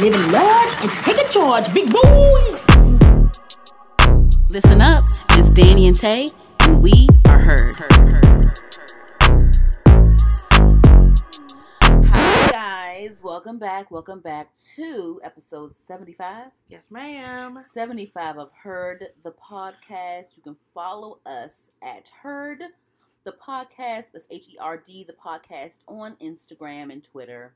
living large and taking charge, big boys. Listen up, it's Danny and Tay, and we are heard. Hi guys, welcome back. Welcome back to episode 75. Yes, ma'am. 75 of Herd the podcast. You can follow us at Herd the podcast. That's H E R D the podcast on Instagram and Twitter.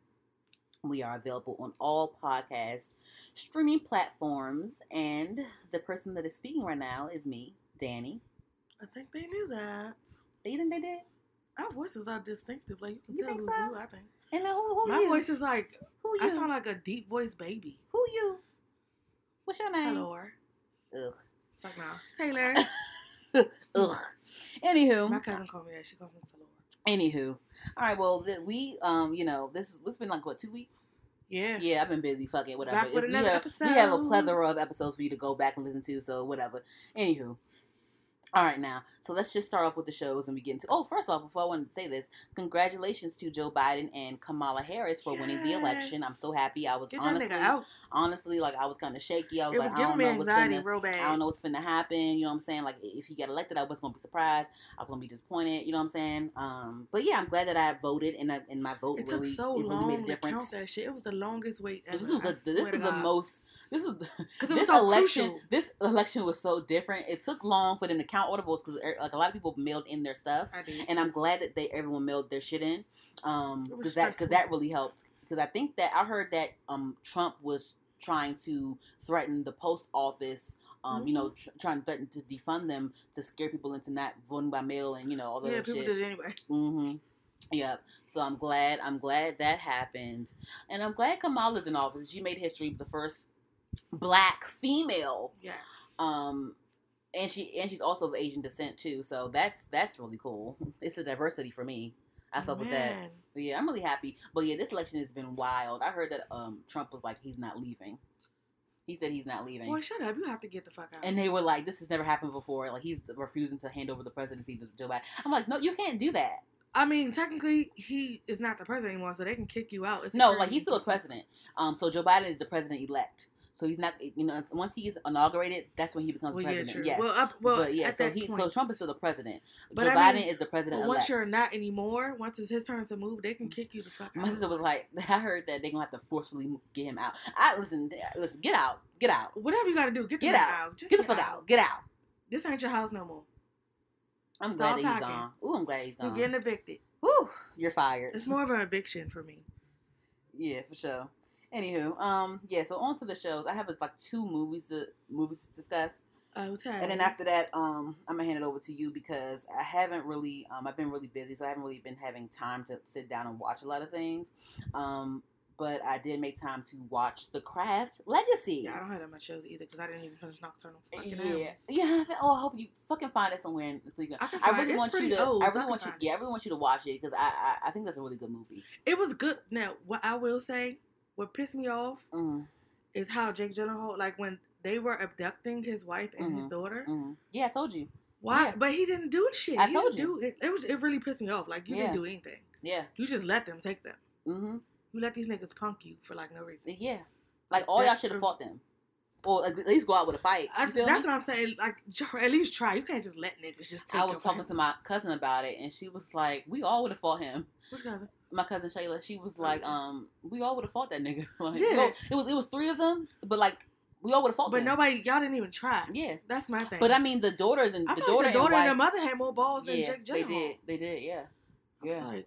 We are available on all podcast streaming platforms. And the person that is speaking right now is me, Danny. I think they knew that. You think they did? Our voices are distinctive. Like you can You tell who's so? who. I think And uh, who, who my you? voice is like who you? I sound like a deep voice baby. who you? What's your name? Taylor. Ugh. Like now Taylor. Ugh. Anywho, my cousin called me that. She called me Taylor. Anywho, all right. Well, th- we, um, you know, this it's been like what two weeks? Yeah. Yeah, I've been busy. Fuck it, whatever. Back with It's- another we, have, we have a plethora of episodes for you to go back and listen to. So whatever. Anywho. All right, now, so let's just start off with the shows and we get into. Oh, first off, before I wanted to say this, congratulations to Joe Biden and Kamala Harris for winning the election. I'm so happy. I was Get honestly, honestly, like I was kind of shaky. I was like, I don't know what's anxiety finna, real bad. I don't know what's finna happen. You know what I'm saying? Like if he got elected, I was gonna be surprised. I was gonna be disappointed. You know what I'm saying? Um, but yeah, I'm glad that I voted and I, and my vote It really, took so it really long made a to difference. count that shit. It was the longest wait ever. This is the, this is the most. This is because this was so election. crucial. This election was so different. It took long for them to count all the votes because like a lot of people mailed in their stuff, I and I'm glad that they everyone mailed their shit in. Um, because that because that really helped. Because I think that I heard that um Trump was trying to threaten the post office. Um, you know, tr- trying to threaten to defund them to scare people into not voting by mail and you know all that shit. yeah, people shit. did anyway. Mm-hmm. Yep. So I'm glad. I'm glad that happened, and I'm glad Kamala's in office. She made history, the first black female. Yes. Um, and she and she's also of Asian descent too. So that's that's really cool. It's a diversity for me. I fuck with that. But yeah, I'm really happy. But yeah, this election has been wild. I heard that um Trump was like he's not leaving. He said he's not leaving. Boy, shut up. You have to get the fuck out. And they were like, "This has never happened before. Like he's refusing to hand over the presidency to Joe Biden." I'm like, "No, you can't do that." I mean, technically, he is not the president anymore, so they can kick you out. It's No, like he's still a president. Um, so Joe Biden is the president elect. So he's not, you know, once he is inaugurated, that's when he becomes president. Yeah, true. Yes. Well, up, well, but yeah, at so he, point, so Trump is still the president. But Joe I Biden mean, is the president once you're not anymore, once it's his turn to move, they can kick you the fuck out. My sister was like, I heard that they're gonna have to forcefully get him out. I listen, listen, get out, get out, Whatever you got to do, get the Get fuck out. out. Just get the fuck out, get out. This ain't your house no more. I'm Stop glad that he's gone. Ooh, I'm glad he's gone. You're getting evicted. Whew, you're fired. It's more of an eviction for me. Yeah, for sure. Anywho, um, yeah. So on to the shows. I have like two movies to movies to discuss. Okay. And then after that, um, I'm gonna hand it over to you because I haven't really, um, I've been really busy, so I haven't really been having time to sit down and watch a lot of things. Um, but I did make time to watch The Craft Legacy. yeah, I don't have that much shows either because I didn't even finish Nocturnal fucking yeah, you haven't. Oh, I hope you fucking find it somewhere. And so you can. I I really it's want you to. old, I so I really want you. Yeah, I really want you to watch it because I, I I think that's a really good movie. It was good. Now, what I will say, what pissed me off Mm, is how Jake Gyllenhaal, like when they were abducting his wife and his Mhm. daughter. mm. Yeah, I told you. Why? Yeah. But he didn't do shit. I He told didn't Do, it, it was. It really pissed me off. Like you Yeah. didn't do anything. Yeah. You just let them take them. Mm-hmm. You let these niggas punk you for like no reason. Yeah. Like all y'all should have fought them, or at least go out with a fight. I, feel that's me? what I'm saying. Like, tr- at least try. You can't just let niggas just take. I was talking family. to my cousin about it, and she was like, "We all would have fought him." Which cousin? My cousin Shayla, she was like, "Um, we all would have fought that nigga." like, Yeah. it was it was three of them, but like we all would have fought. But them. nobody, y'all didn't even try. Yeah, That's my thing. but I mean, the daughters and I the daughter, like the daughter and, and, the mother had more balls than yeah, Jake they did, they did, yeah, I was yeah. like,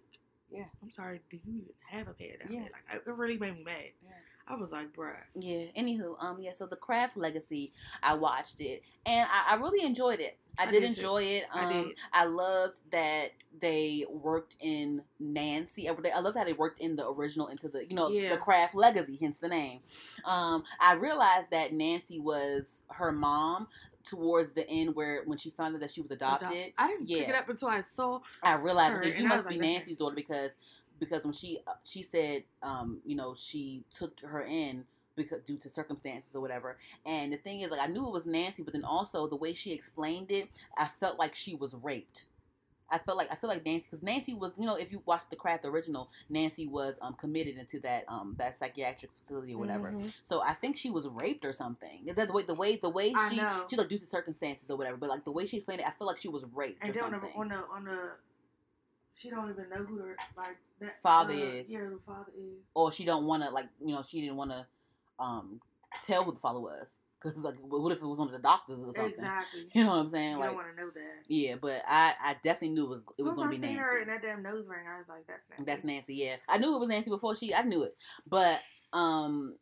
Yeah. I'm sorry, do you even have a pad down Yeah. there? Like, it really made me mad. Yeah. I was like, bruh. Yeah. Anywho, um, yeah. So the Craft Legacy, I watched it, and I, I really enjoyed it. I, I did, did enjoy it. Um, I did. I loved that they worked in Nancy. I loved how they worked in the original into the you know Yeah. the Craft Legacy, hence the name. Um, I realized that Nancy was her mom towards the end, where when she found out that she was adopted. I didn't pick it up until I saw. I realized her, you must was be Nancy's daughter because because when she uh, she said um you know she took her in because due to circumstances or whatever. And the thing is like I knew it was Nancy, but then also the way she explained it, I felt like she was raped. I felt like I feel like Nancy because Nancy was you know if you watch the Craft original, Nancy was um committed into that um that psychiatric facility or whatever. Mhm. So I think she was raped or something. The, the way the way the way she she like due to circumstances or whatever, but like the way she explained it, I feel like she was raped And or then on the, something. on the on the, she don't even know who her like that Father uh, is. Yeah, who the father is. or she don't want to like you know she didn't want to um tell who the father was because like what if it was one of the doctors or something? Exactly. You know what I'm saying? You like don't want to know that. yeah, but I I definitely knew it was it was going to be I seen Nancy. her in that damn nose ring, I was like, that's Nancy. That's Nancy. Yeah, I knew it was Nancy before she. I knew it, but um,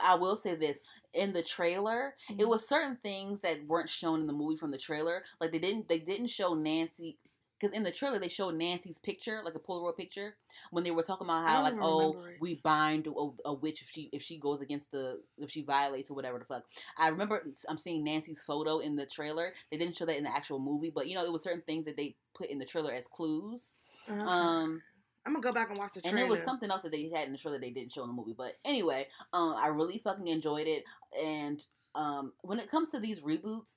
I will say this: in the trailer, it Mhm. was certain things that weren't shown in the movie from the trailer. Like they didn't they didn't show Nancy. Because in the trailer they showed Nancy's picture, like a Polaroid picture, when they were talking about how like oh it. we bind a, a witch if she if she goes against the if she violates or whatever the fuck. I remember I'm seeing Nancy's photo in the trailer. They didn't show that in the actual movie, but you know it was certain things that they put in the trailer as clues. Okay. Um, I'm gonna go back and watch the trailer. and there was something else that they had in the trailer they didn't show in the movie. But anyway, um, I really fucking enjoyed it. And um, when it comes to these reboots,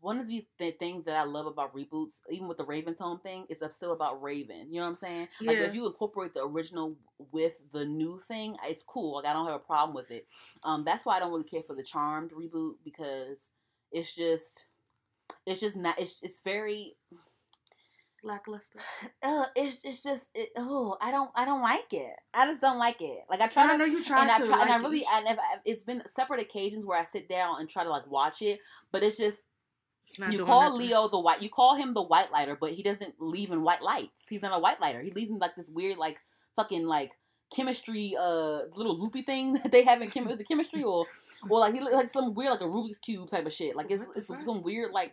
one of the th- things that I love about reboots, even with the Raven's Home thing, is I'm still about Raven. You know what I'm saying? Like Yeah. if you incorporate the original with the new thing, it's cool. Like I don't have a problem with it. Um, that's why I don't really care for the Charmed reboot because it's just, it's just not. It's it's very lackluster. uh, it's it's just it, oh I don't I don't like it. I just don't like it. Like I try And I to know you tried and I to. try and I really I never it's been separate occasions where I sit down and try to like watch it, but it's just you call nothing. Leo the white you call him the white lighter, but he doesn't leave in white lights. He's not a white lighter. He leaves in like this weird like fucking like chemistry uh little loopy thing that they have in chem is it chemistry or or like he like some weird like a Rubik's cube type of shit. Like it's it's some weird like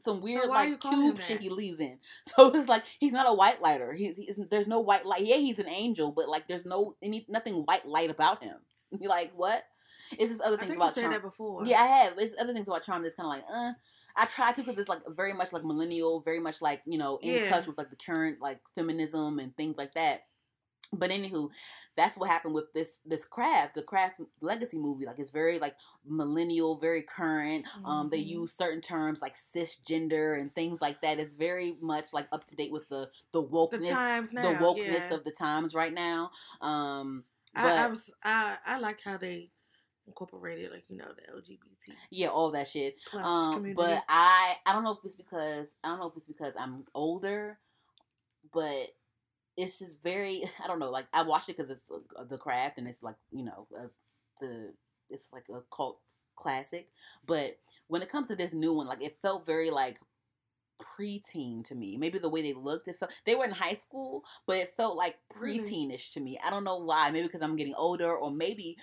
some weird you like cube shit he leaves in. So it's like he's not a white lighter. He's, he's there's no white light. Yeah, he's an angel, but like there's no any nothing white light about him. You're like what? It's just other I things think you about said Charm. that before. Yeah, I have. It's other things about Charm that's kind of like, uh. I try to because it's like very much like millennial, very much like you know in Yeah. touch with like the current like feminism and things like that. But anywho, that's what happened with this this craft, the craft legacy movie. Like it's very like millennial, very current. Um, they Mhm. use certain terms like cisgender and things like that. It's very much like up to date with the the wokeness, times the now, wokeness yeah. of the times right now. Um, but I, I was I I like how they incorporated like you know the LGBT yeah, all that shit. Um, but I I don't know if it's because I don't know if it's because I'm older, but it's just very I don't know. Like I watched it because it's the- the craft and it's like you know uh, the it's like a cult classic. But when it comes to this new one, like it felt very like preteen to me. Maybe the way they looked, it felt they were in high school, but it felt like Really? preteenish to me. I don't know why. Maybe because I'm getting older, or maybe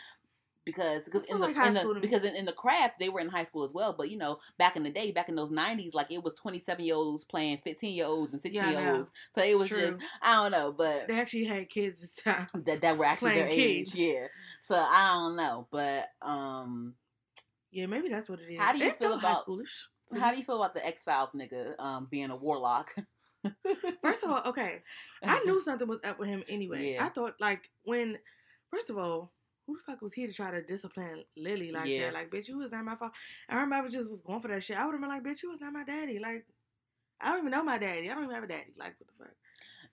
because because in the, like high in the because in, in the craft they were in high school as well. But you know, back in the day, back in those '90s, like it was 27 year olds playing 15 year olds and 16 year olds. So it was True. just I don't know, but they actually had kids this time. that that were actually their playing age, yeah. So I don't know, but um, Yeah, maybe that's what it is. How do you It feel about- how do you feel about the X Files nigga um being a warlock? First of all, okay, I knew something was up with him anyway. Yeah. I thought like when, first of all, who the fuck was he to try to discipline Lily like Yeah. that? Like, bitch, you was not my fault. I remember just was going for that shit. I would have been like, bitch, you was not my daddy. Like, I don't even know my daddy. I don't even have a daddy. Like, what the fuck?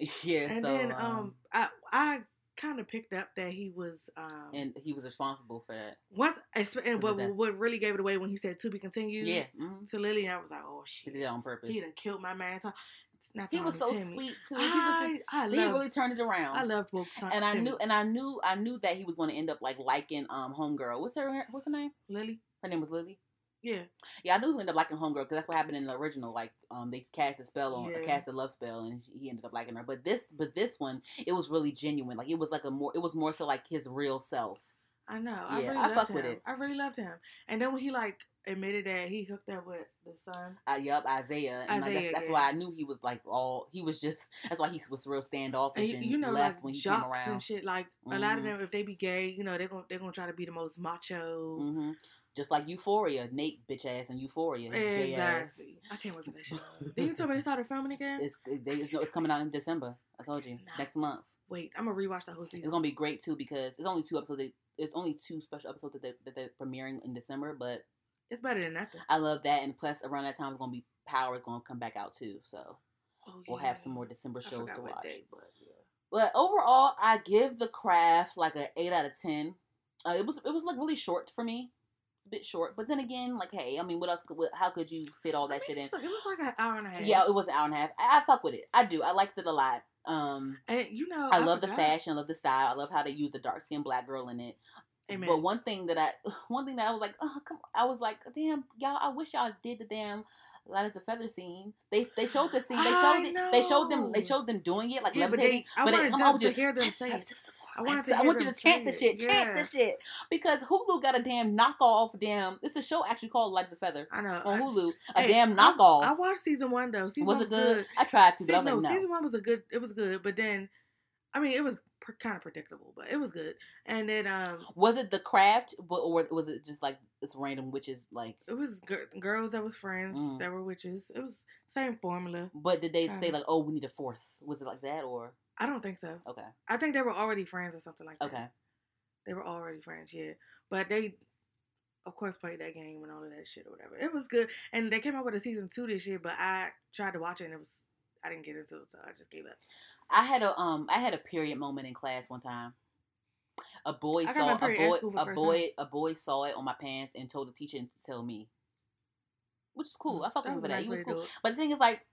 yeah. and so, then um, I I kind of picked up that he was um and he was responsible for that. once and what what really gave it away when he said to be continued. Yeah, mhm. To Lily, I was like, oh shit, he did it on purpose. he done killed my man. It's not He was so Timmy. sweet too. He was just, I, I he loved, really turned it around. I love both Tom, and I Timmy. knew, and I knew, I knew that he was going to end up like liking um homegirl. What's her, what's her name? Lily. Her name was Lily. Yeah, Yeah, I knew he was going to end up liking homegirl because that's what happened in the original. Like, um, they cast a spell on, Yeah. cast a love spell, and he ended up liking her. But this, but this one, it was really genuine. Like, it was like a more, it was more so like his real self. I know. I Yeah, really I loved fuck him. with it. I really loved him. And then when he like admitted that he hooked up with the son, Uh, yup, Isaiah, and like, Isaiah, that's, that's why I knew he was like all. He was just. That's why he was real standoffish and and, you, know, left like when he came around. and shit. Like a lot of Mhm. them, if they be gay, you know, they're gonna they're gonna try to be the most macho. Mm-hmm. Just like Euphoria, Nate bitch ass and Euphoria, his gay ass. Exactly. I can't wait for that show. Did you tell me they started filming again? It's they, it's, no, it's coming out in December. I told you not. next month. Wait, I'm gonna rewatch the whole season. It's gonna be great too because it's only two episodes. They, it's only two special episodes that, they, that they're premiering in December, but It's better than nothing. I love that, and plus around that time it's gonna be Power is gonna come back out too, so Oh, we'll have some more December shows to watch. day, but yeah. But overall, I give the craft like an eight out of ten. Uh, it was it was like really short for me, a bit short. But then again, like hey, I mean, what else? Could, what, how could you fit all that I shit in? It was, like, it was like an hour and a half. Yeah, it was an hour and a half. I, I fuck with it. I do. I liked it a lot. Um, and you know, I love the fashion. I love the style. I love how they use the dark skinned black girl in it. Amen. But one thing that I, one thing that I was like, oh come, on. I was like, damn, y'all, I wish y'all did the damn light as a feather scene. They they showed the scene. They I showed it. They showed them. They showed them doing it like yeah, but levitating. they, I but it- wanted I'm- them I want to hear them say have it. some more. I to I want you to chant the shit. it. Chant the shit because Hulu got a damn knockoff. Damn, it's a show actually called Light as a Feather I know. on Hulu. A hey, damn knockoff. I, watched season one though. Season was one it good? good. I tried to, but Season, was no, like, no. season one was a good. It was good, but then, I mean, it was pr- kind of predictable, but it was good. And then, um, Was it the craft, but- or was it just like this random witches? Like, it was gir- girls that was friends Mm. that were witches. It was same formula. but did they say Kinda. like, oh, we need a fourth? Was it like that or I don't think so. okay, I think they were already friends or something like that. okay? They were already friends, yeah. But they, of course, played that game and all of that shit or whatever. It was good, and they came out with a season two this year. But I tried to watch it, and it was I didn't get into it, so I just gave up. I had a um, I had a period moment in class one time. A boy I saw a boy school for the a boy a boy saw it on my pants and told the teacher to tell me, which is cool. I with Mm, was for a that. nice He was cool. But the thing is, like,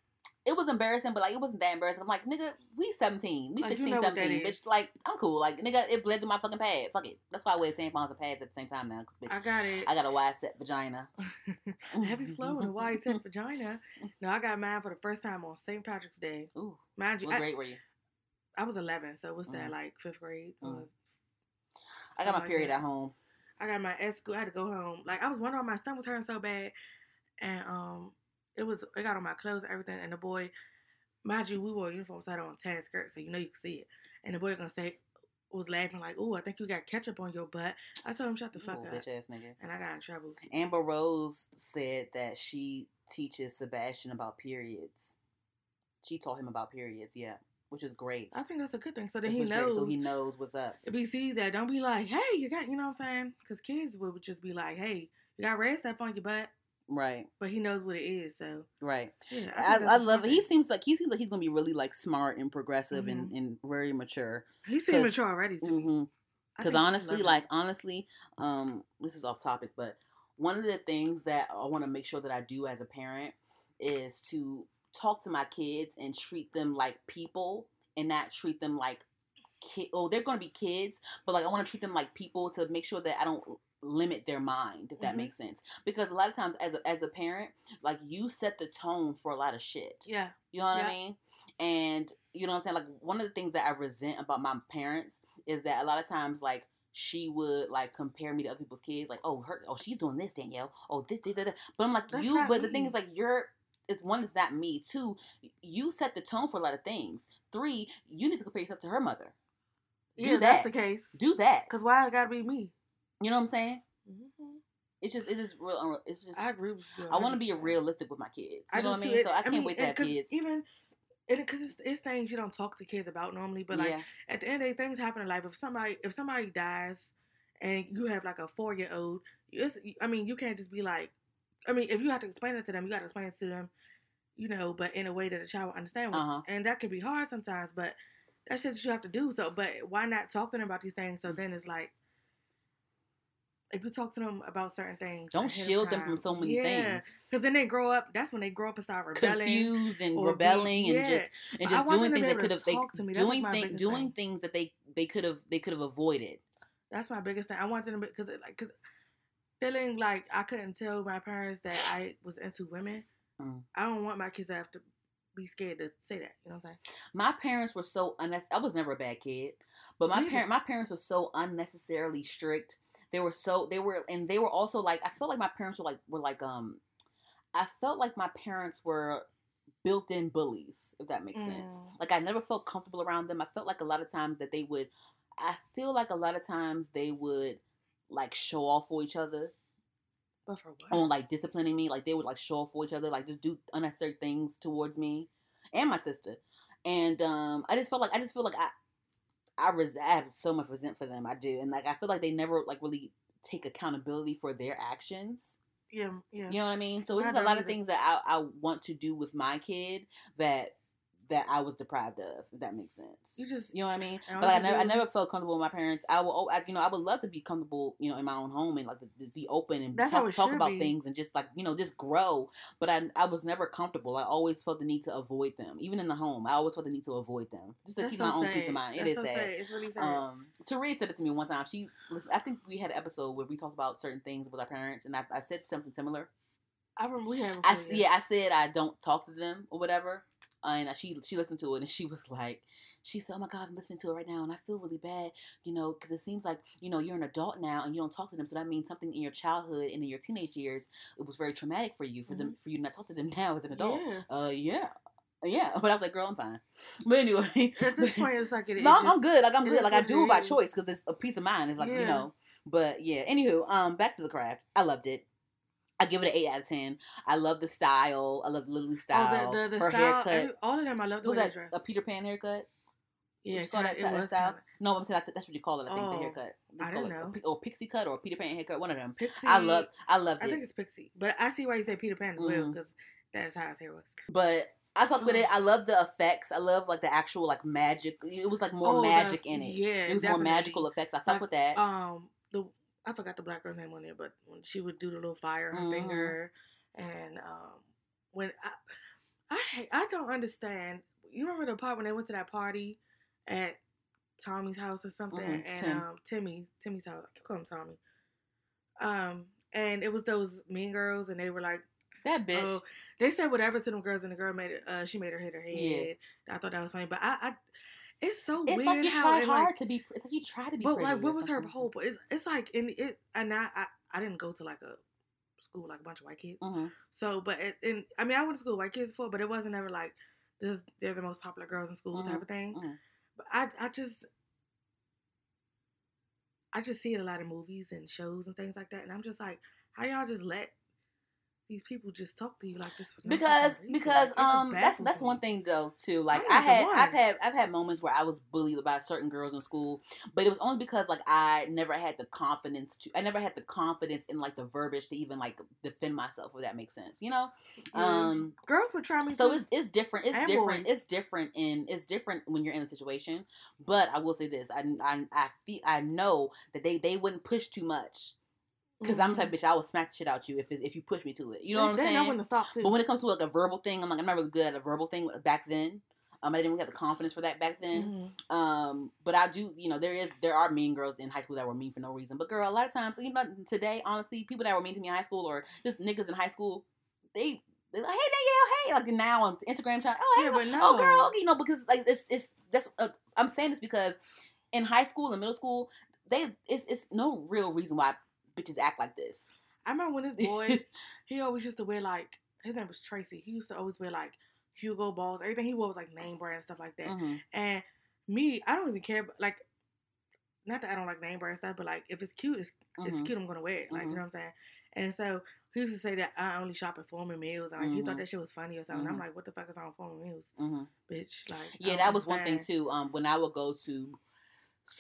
it was embarrassing, but like, it wasn't that embarrassing. I'm like, nigga, we 17, we Like, you 16, know 17. Bitch, like, I'm cool. Like, nigga, it bled through my fucking pad. Fuck it. That's why I wear tampons and pads at the same time now. bitch, I got it. I got a wide set vagina. Heavy flow and a wide set vagina. No, I got mine for the first time on St. Patrick's Day. Ooh, Mind you, what I, grade were you? I was 11, so what's that Mm. like fifth grade? Mm. or I got my like period that. at home. I got my at school. I had to go home. Like I was wondering why my stomach was hurting so bad, and um, it was it got on my clothes and everything. And the boy, mind you, we wore uniforms, so I had on tan skirt, so you know you can see it. And the boy gonna say was laughing like, "Oh, I think you got ketchup on your butt." I told him shut the fuck Ooh, up, bitch ass nigga. and I got in trouble. Amber Rose said that she teaches Sebastian about periods. She taught him about periods, yeah, which is great. I think that's a good thing. So then he was great, knows. so he knows what's up. if he sees that, don't be like, "Hey, you got," you know what I'm saying? Because kids would just be like, "Hey, you got red stuff on your butt," Right, but he knows what it is. So right. yeah, I, I a love it. He seems like he seems like he's gonna be really like smart and progressive and, Mm-hmm. and very mature. he 'cause- mature already to me. hmm I Because honestly, it. like honestly, um, this is off topic, but one of the things that I want to make sure that I do as a parent is to talk to my kids and treat them like people and not treat them like kid. Oh, they're going to be kids, but like I want to treat them like people to make sure that I don't limit their mind, if that Mhm. makes sense. Because a lot of times, as a, as a parent, like you set the tone for a lot of shit. yeah, You know what Yeah. I mean? And you know what I'm saying? Like one of the things that I resent about my parents is that a lot of times like she would like compare me to other people's kids, like, oh her oh she's doing this, Danielle. Oh this, this, this. But I'm like, That's you but the thing is like you're it's one is not me. Two, you set the tone for a lot of things. Three, you need to compare yourself to her mother. Do yeah, that's the case. Do that. Cause why it gotta be me? You know what I'm saying? Mhm. It's just it's just real unreal- it's just I agree with you. I want to be realistic with my kids. You I know what I mean? It- So I can't mean, wait to have kids. Even because it's, it's things you don't talk to kids about normally, but like yeah. at the end of the day, things happen in life. If somebody if somebody dies and you have like a four year old, it's I mean you can't just be like, I mean if you have to explain it to them, you got to explain it to them, you know, but in a way that a child will understand. Uh-huh. And that can be hard sometimes, but that's shit that you have to do. So, but why not talk to them about these things? So then it's like. If you talk to them about certain things, Don't shield them from so many yeah, things. Because then they grow up. That's when they grow up and start rebelling. confused and rebelling and yeah. just and just doing things that could have they. Doing my things doing thing. things that they they could have they could have avoided. That's my biggest thing. I want them to because like cause feeling like I couldn't tell my parents that I was into women. Mm. I don't want my kids to have to be scared to say that. You know what I'm saying? My parents were so unnecessary. I was never a bad kid, but my parent my parents were so unnecessarily strict. They were so they were and they were also like I felt like my parents were like were like um I felt like my parents were built-in bullies if that makes sense. Mm. Like I never felt comfortable around them. I felt like a lot of times that they would I feel like a lot of times they would like show off for each other But for what? on like disciplining me. Like they would like show off for each other, like just do unnecessary things towards me and my sister. And um, I just felt like I just feel like I I, res- I have so much resent for them. I do, and like I feel like they never like really take accountability for their actions. Yeah, yeah. You know what I mean? So it's just a lot of things that I, I want to do with my kid that that I was deprived of. If that makes sense. You just You know what I mean? And But I all you never, I never felt comfortable with my parents. I will, I, you know, I would love to be comfortable, you know, in my own home and like to, to be open and That's talk, it talk about be. things and just like you know just grow. But I, I was never comfortable. I always felt the need to avoid them, even in the home. I always felt the need to avoid them just to that's keep so my own peace of mind. It That's is so sad. It's really sad. Um, Therese said it to me one time. She, listen, I think we had an episode where we talked about certain things with our parents, and I, I said something similar. I remember we had. I yeah, I said I don't talk to them or whatever, uh, and she she listened to it and she was like, she said, "Oh my God, I'm listening to it right now, and I feel really bad, you know, because it seems like you know you're an adult now and you don't talk to them, so that means something in your childhood and in your teenage years it was very traumatic for you for them for you to not talk to them now as an adult. Yeah. Uh, yeah, yeah, but I was like, girl, I'm fine. But anyway, At this point, it's like it. no, I'm, I'm good. Like I'm good. Like I do by choice because it's a peace of mind. It's like you know. But yeah. Anywho, um, back to the craft. I loved it. I give it an eight out of ten. I love the style. I love Lily's style. Oh, the the, the Her style. haircut. all of them, I love the was way that dress. a Peter Pan haircut? yeah, you call that was style? kinda- No, I'm saying that's what you call it. I think Oh, the haircut. Just I didn't know. or pixie cut or a Peter Pan haircut. One of them. Pixie. I love. I loved I think it's Pixie, but I see why you say Peter Pan as well Mhm. because that is how his hair was. but I fuck with Oh. it. I love the effects. I love like the actual like magic. It was like more Oh, the- magic in it. yeah, it was definitely. more magical effects. I fuck Like, with that. Um, the I forgot the black girl's name on there, but when she would do the little fire on her Mhm. finger, and um, when I I I don't understand. You remember the part when they went to that party at Tommy's house or something, Mhm, and Tim. um, Timmy Timmy's house. I can call him Tommy. Um, and it was those mean girls, and they were like, that bitch. oh, they said whatever to them girls, and the girl made it. Uh, she made her hit her head. Yeah. I thought that was funny, but I, I it's so it's weird like you try hard like, to be. It's like you try to be. but like, what was her whole? point? It's it's like in it, and I, I I didn't go to like a school like a bunch of white kids. Mhm. So, but it, and I mean, I went to school with white kids before, but it wasn't ever like this. They're the most popular girls in school type Mhm, of thing. mhm. But I I just I just see it a lot in movies and shows and things like that, and I'm just like, how y'all just let these people just talk to you like this? Because because Like, um that's that's one thing though too like I'm i had one. i've had i've had moments where i was bullied by certain girls in school but it was only because like i never had the confidence to i never had the confidence in like the verbiage to even like defend myself if that makes sense you know Yeah. um girls would try me. so it's it's different. It's And different. boys. It's different in it's different when you're in a situation. But I will say this: I I I feel I know that they they wouldn't push too much because I'm the type bitch I would smack the shit out you if if you push me to it. You know what I'm then saying? I wouldn't stopped too. But when it comes to like a verbal thing, I'm like I'm not really good at a verbal thing back then. Um, I didn't really have the confidence for that back then. Mhm. Um, but I do, you know, there is there are mean girls in high school that were mean for no reason. But girl, a lot of times, you know, today, honestly, people that were mean to me in high school or just niggas in high school, they they're like, hey Danielle, hey, like now on Instagram, trying, oh hey, Yeah, no- but oh girl, you know, because like it's it's that's uh, I'm saying this because in high school and middle school, they it's it's no real reason why bitches act like this. I remember when this boy, he always used to wear like his name was Tracy. He used to always wear like Hugo Boss. Everything he wore was like name brand and stuff like that. Mhm. And me, I don't even care. Like, not that I don't like name brand stuff, but like if it's cute, it's, it's Mhm. cute. I'm gonna wear it. Like you know what I'm saying. And so he used to say that I only shop at Forman Mills. And like, he thought Mhm. that shit was funny or something. I'm Mhm. like, what the fuck is wrong with Forman Mills, Mhm. bitch? Like, Yeah, that was one thing too. Um, when I would go to,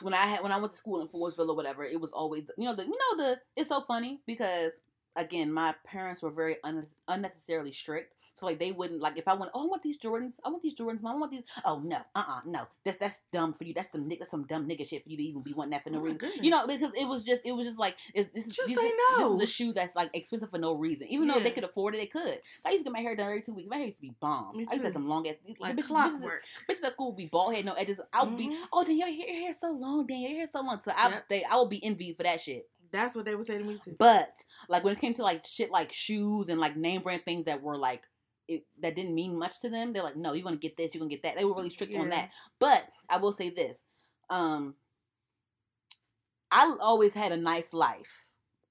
when I had when I went to school in Forestville or whatever, it was always you know the you know the it's so funny because again my parents were very un, unnecessarily strict. So like they wouldn't like if I went oh I want these Jordans I want these Jordans mom I want these oh no uh uh no that's that's dumb for you that's the that's some dumb nigga shit for you to even be wanting that for no Oh reason you know because it was just it was just like it's, this is Just these say is- this no. is the shoe that's like expensive for no reason even though they could afford it they could I used to get my hair done every two weeks my hair used to be bomb I used to have some long ass like bitches, clockwork. bitches at school would be bald head, no edges. I would be, Mhm. oh, then your hair, your hair's so long, Dan, your hair's so long. So I, Yep. they, I would be envied for that shit. That's what they would say to me too. But like when it came to like shit like shoes and like name brand things that were like it, that didn't mean much to them, they're like, no, you're gonna get this, you're gonna get that. They were really strict on that. But I will say this, um, I always had a nice life.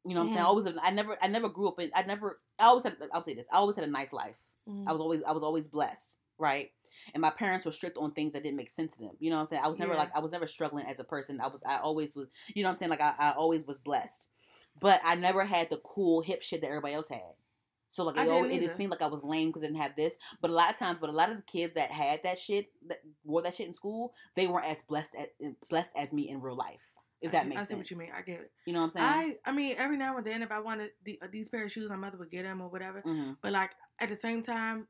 You know what I'm saying? I Mhm. always, I never, I never grew up in. I never. I always had. I'll say this. I always had a nice life. Mhm. I was always I was always blessed, right? And my parents were strict on things that didn't make sense to them. You know what I'm saying? I was never Yeah. like I was never struggling as a person. I was I always was you know what I'm saying? Like I, I always was blessed. But I never had the cool hip shit that everybody else had. So like I it, always, it seemed like I was lame because I didn't have this. But a lot of times, but a lot of the kids that had that shit that wore that shit in school, they weren't as blessed as blessed as me in real life. If that get- makes I see sense. what you mean. I get it. You know what I'm saying? I I mean, every now and then, if I wanted the, uh, these pair of shoes, my mother would get them or whatever. hmm But like at the same time,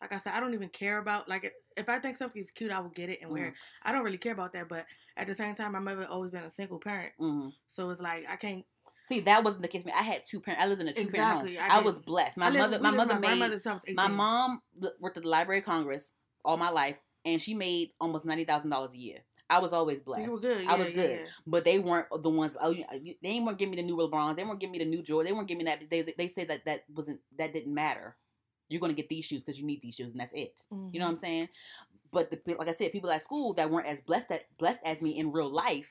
like I said, I don't even care about like if, if I think something's cute, I will get it and wear Mhm. it. I don't really care about that. But at the same time, my mother always been a single parent, hmm so it's like I can't. See, that wasn't the case. for me. I had two parents. I lived in a two parent home. I, I was blessed. My lived- mother, my mother made. my mother till I was 18. My mom worked at the Library of Congress all my life, and she made almost ninety thousand dollars a year. I was always So blessed. you were good. I was yeah, good. yeah, yeah. But they weren't the ones. Oh, you, you- they weren't giving me the new LeBrons. They weren't giving me the new Jordan. They weren't giving me that. They they said that that wasn't that didn't matter. You're gonna get these shoes because you need these shoes, and that's it. You Mm-hmm. know what I'm saying? But the, like I said, people at school that weren't as blessed that blessed as me in real life,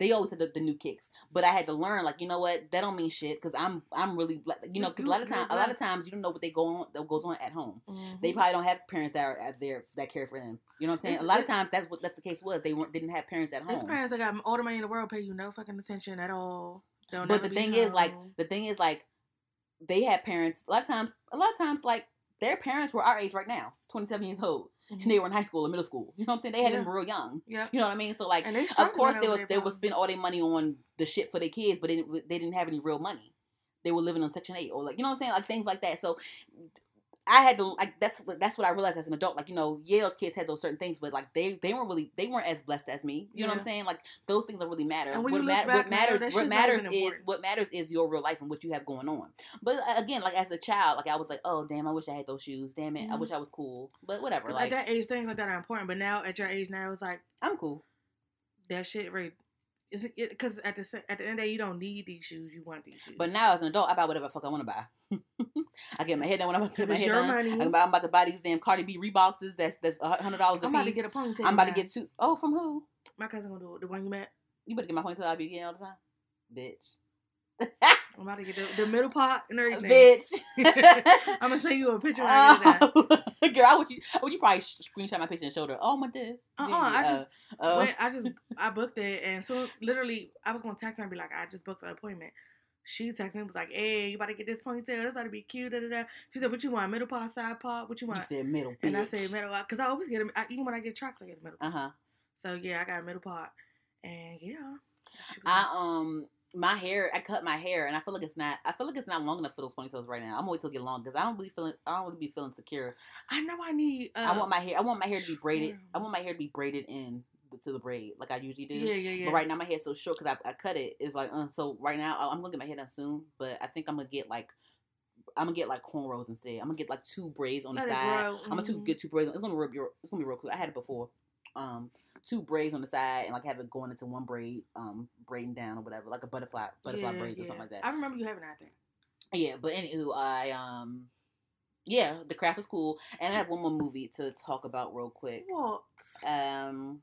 they always had the, the new kicks. But I had to learn, like you know what, that don't mean shit because I'm I'm really you know because a lot of times a lot of times you don't know what they go on that goes on at home. Mhm. They probably don't have parents that are at there that care for them. You know what I'm saying? It's- a lot of times that's what that's the case was. They weren't didn't have parents at home. There's parents that got all the money in the world pay you no fucking attention at all. Don't But the thing is, like, the thing is, like, they had parents. A lot of times, a lot of times, like, their parents were our age right now, 27 years old, Mhm. and they were in high school or middle school. You know what I'm saying? They had them real young. yeah. You know what I mean? So, like, of course, they was they would spend all their money on the shit for their kids, but they didn't they didn't have any real money. They were living on Section Eight or like you know what I'm saying, like things like that. So. I had to like that's what that's what I realized as an adult. Like you know, yeah, those kids had those certain things, but like they they weren't really they weren't as blessed as me. You know what I'm saying? Like those things don't really matter. What, back what matters that what matters is what matters is your real life and what you have going on. But uh, again, like as a child, like I was like, oh damn, I wish I had those shoes. Damn it, I Mhm. wish I was cool. But whatever. like at that age, things like that are important. But now, at your age now, it's like I'm cool. that shit. Right? Is it? Because at the at the end of the day, you don't need these shoes. You want these shoes. But now as an adult, I buy whatever the fuck I want to buy. I get my head done when I'm about to get my head done. money. I'm about, I'm about to buy these damn Cardi B Reeboks. That's that's a hundred dollars a I'm about to get a ponytail. I'm about to get two. Oh, from who? My cousin gonna do it. The one you met. You better get my ponytail I be getting all the time, bitch. I'm about to get the, the middle part and everything. bitch. I'm gonna send you a picture when I get. Oh, girl, I would you, I would you probably screenshot my picture and show her. Oh my this. Uh-uh, Yeah, I uh, just uh, Wait, I just I booked it, and so literally I was gonna text her and be like, I just booked an appointment. She texted me was like, Hey, you about to get this ponytail? This about to be cute. Da, da, da. She said, What you want? Middle part, side part? What you want?" you said middle. and I said middle because I always get a I, even when I get tracks, I get a middle. Uh huh. So yeah, I got a middle part, and yeah. I um my hair I cut my hair and I feel like it's not I feel like it's not long enough for those ponytails right now. I'm gonna wait till it get long because I don't really feeling I don't really be feeling secure. I know I need. Uh, I want my hair I want my hair to be braided. I want my hair to be braided in to the braid like I usually do. Yeah, yeah, yeah. But right now my hair's so short because I, I cut it. It's like uh, so right now I'm gonna get my hair done soon. But I think I'm gonna get like I'm gonna get like cornrows instead. I'm gonna get like two braids on the Let side. I'm gonna two, Mhm. get two braids. It's gonna be real. It's gonna be real cool. I had it before. Um, two braids on the side and like have it going into one braid, um, braiding down or whatever, like a butterfly, butterfly Yeah, braids or something like that. I remember you having that thing. yeah, but anywho, I um, yeah, the craft is cool, and I have one more movie to talk about real quick. What? Um,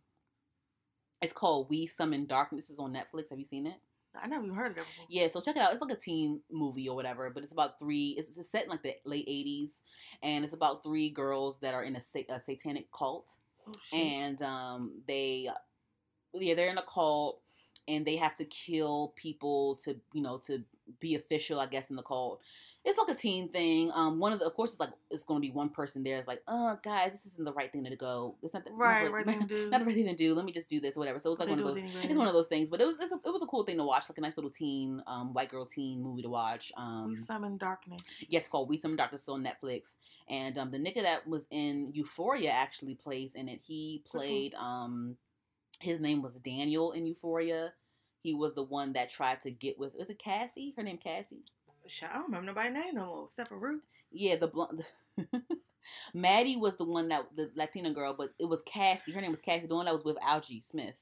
it's called We Summon Darkness. It's on Netflix. Have you seen it? I never even heard of it before. Yeah, so check it out. It's like a teen movie or whatever, but it's about three. It's, it's set in like the late '80s, and it's about three girls that are in a, sa- a satanic cult, Oh, and um, they, yeah, they're in a cult, and they have to kill people to, you know, to be official, I guess, in the cult. It's like a teen thing. Um, one of the, of course, it's like it's going to be one person there. It's like, oh, guys, this isn't the right thing to go. It's not the right, not, right thing to do. not the right thing to do. Let me just do this, or whatever. So it's like They one of those. anyway. It's one of those things, but it was it's a, it was a cool thing to watch, like a nice little teen, um, white girl teen movie to watch. Um, we summon darkness. yes, called We Doctor Still on Netflix, and um, the nigga that was in Euphoria actually plays in it. He played um, his name was Daniel in Euphoria. He was the one that tried to get with. Is it Cassie? Her name Cassie. I don't remember nobody's name no more except for Ruth. Yeah, the blonde. Maddie was the one that the Latina girl, but it was Cassie. Her name was Cassie, the one that was with Algee Smith,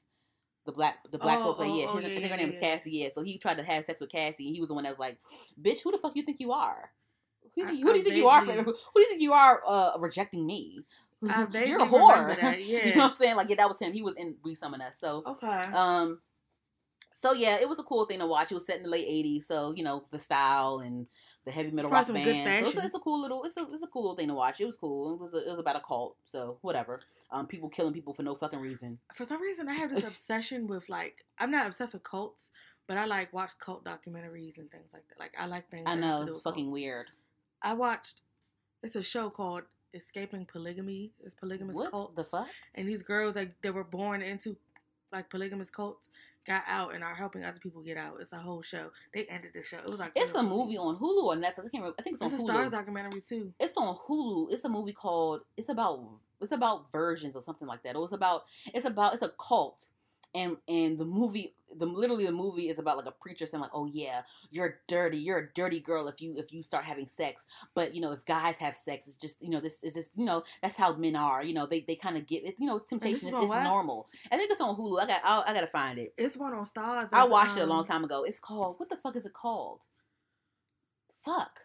the black the black Oh, player. oh, Yeah, oh, her- yeah, I think yeah, her name was. Cassie. Yeah, so he tried to have sex with Cassie, and he was the one that was like, "Bitch, who the fuck you think you are? Who, do you- who do you think you are? For, who do you think you are uh, rejecting me? You're a whore. that, you know what I'm saying? Like, yeah, that was him. He was in We Summon Us. So, Okay. um, so yeah, it was a cool thing to watch. It was set in the late '80s, so you know the style and the heavy metal rock probably some good band. So it's, a- it's a cool little, it's a, it's a cool little thing to watch. It was cool. It was, a, it was about a cult, so whatever. Um, people killing people for no fucking reason. For some reason, I have this obsession with like I'm not obsessed with cults, but I like watch cult documentaries and things like that. Like I like things. I know it's fucking cults. weird. I watched. It's a show called Escaping Polygamy. It's polygamous What cults. the fuck? And these girls like they were born into like polygamous cults got out and are helping other people get out. It's a whole show. They ended the show. It was like It's a movie on Hulu or Netflix. I can't remember. I think it's on Hulu. It's a Hulu. Starz documentary too. it's on Hulu. It's a movie called. It's about. It's about versions or something like that. It was about. It's about. It's a cult, and and the movie. The literally the movie is about like a preacher saying like, oh yeah, you're dirty. You're a dirty girl if you if you start having sex. But you know if guys have sex, it's just you know this is just you know that's how men are. You know they they kind of get it. You know it's temptation. is It's, it's normal. I think it's on Hulu. I got. I, I gotta find it. It's one on Starz. I watched it a um, long time ago. It's called. What the fuck is it called? Fuck.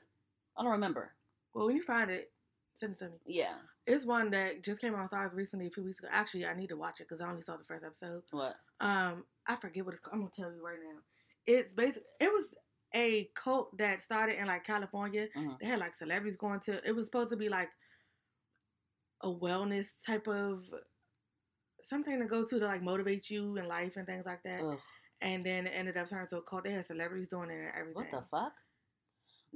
I don't remember. Well, when you find it, send it to me. Yeah. It's one that just came on Starz recently, a few weeks ago. Actually, I need to watch it because I only saw the first episode. What? Um, I forget what it's called. I'm gonna tell you right now. It's basically it was a cult that started in like California. Mhm. They had like celebrities going to. It was supposed to be like a wellness type of something to go to to like motivate you in life and things like that. Ugh. And then it ended up turning to a cult. They had celebrities doing it and everything. What the fuck?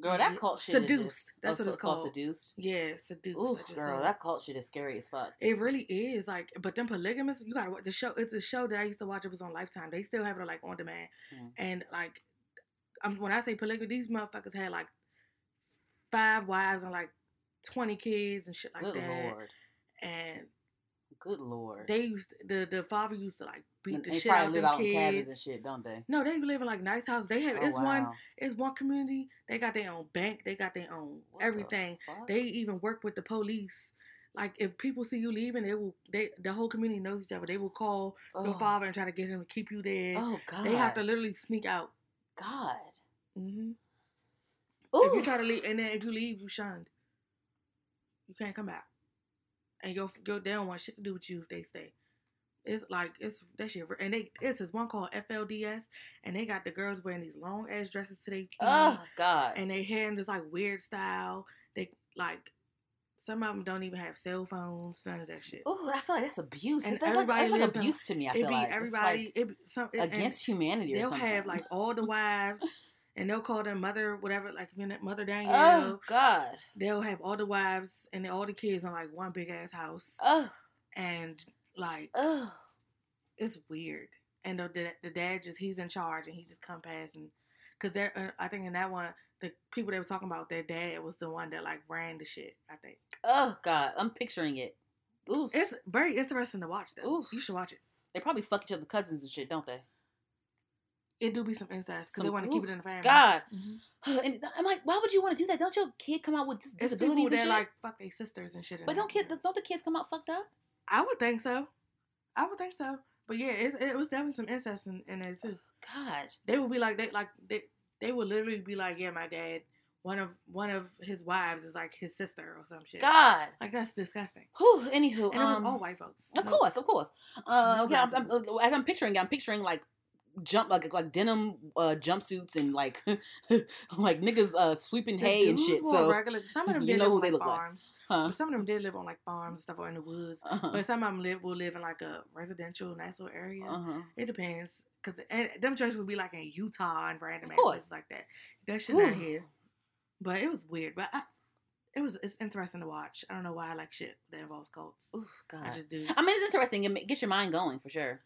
Girl, that cult shit. is Seduced. just- That's what it's called. Seduced. Yeah, seduced. Ooh, girl, that cult shit is scary as fuck. It really is like, but then polygamous, you gotta watch the show. It's a show that I used to watch. It was on Lifetime. They still have it like on demand, Mm. and like, um, when I say polygamy, these motherfuckers had like five wives and like twenty kids and shit like Good that. lord. And Good lord. they used the the father used to like beat And the they shit probably out live them out in cabins and shit, don't they? No, they live in like nice houses. They have Oh, it's one it's one community. They got their own bank. They got their own What everything. fuck? They even work with the police. Like if people see you leaving, they will. They the whole community knows each other. They will call your oh, father and try to get him to keep you there. Oh god. they have to literally sneak out. God. hmm Ooh. If you try to leave, and then if you leave, you shunned. You can't come back, and your your they don't want shit to do with you if they stay. It's like it's that shit, and they it's this one called FLDS, and they got the girls wearing these long ass dresses today. oh God. and they hair in this like weird style. They like some of them don't even have cell phones, none of that shit. Oh, I feel like that's abuse. And that's like, everybody that's like lives in- abuse to me. I feel be like everybody. like it be some it- against humanity or something. they'll have like all the wives and they'll call them mother whatever like mother danielle Oh God. they'll have all the wives and all the kids on like one big ass house Oh. and like Oh. it's weird and the, the, dad just he's in charge and he just come past and because they're uh, i think in that one the people they were talking about their dad was the one that like ran the shit i think Oh God. I'm picturing it. Ooh. it's very interesting to watch though Oof. you should watch it They probably fuck each other cousins and shit, don't they? It do be some incest because they want to keep it in the family God. Mhm. And I'm like, why would you want to do that? Don't your kid come out with dis- it's people disabilities and that shit? like fuck their sisters and shit but don't kids, don't the kids come out fucked up? I would think so. I would think so. But yeah, it's, it was definitely some incest in, in there too. Gosh, They would be like they like they they would literally be like, yeah, my dad, one of one of his wives is like his sister or some shit. God. Like that's disgusting. Whew, anywho, And it was um, all white folks. Of No- course, of course. Uh, No yeah, I'm, I'm, as I'm picturing, I'm picturing like jump like like denim uh, jumpsuits and like like niggas uh, sweeping The hay and shit. So, regular. Some of them did live on like look like. farms. huh? Some of them did live on like farms and stuff or in the woods. Uh-huh. But some of them live will live in like a residential, nice little area. Uh-huh. It depends. Cause and them churches would be like in Utah and random places like that. That shit not here. But it was weird. But I, it was it's interesting to watch. I don't know why I like shit that involves cults. Oof, God. I just do. I mean, it's interesting. It gets your mind going for sure.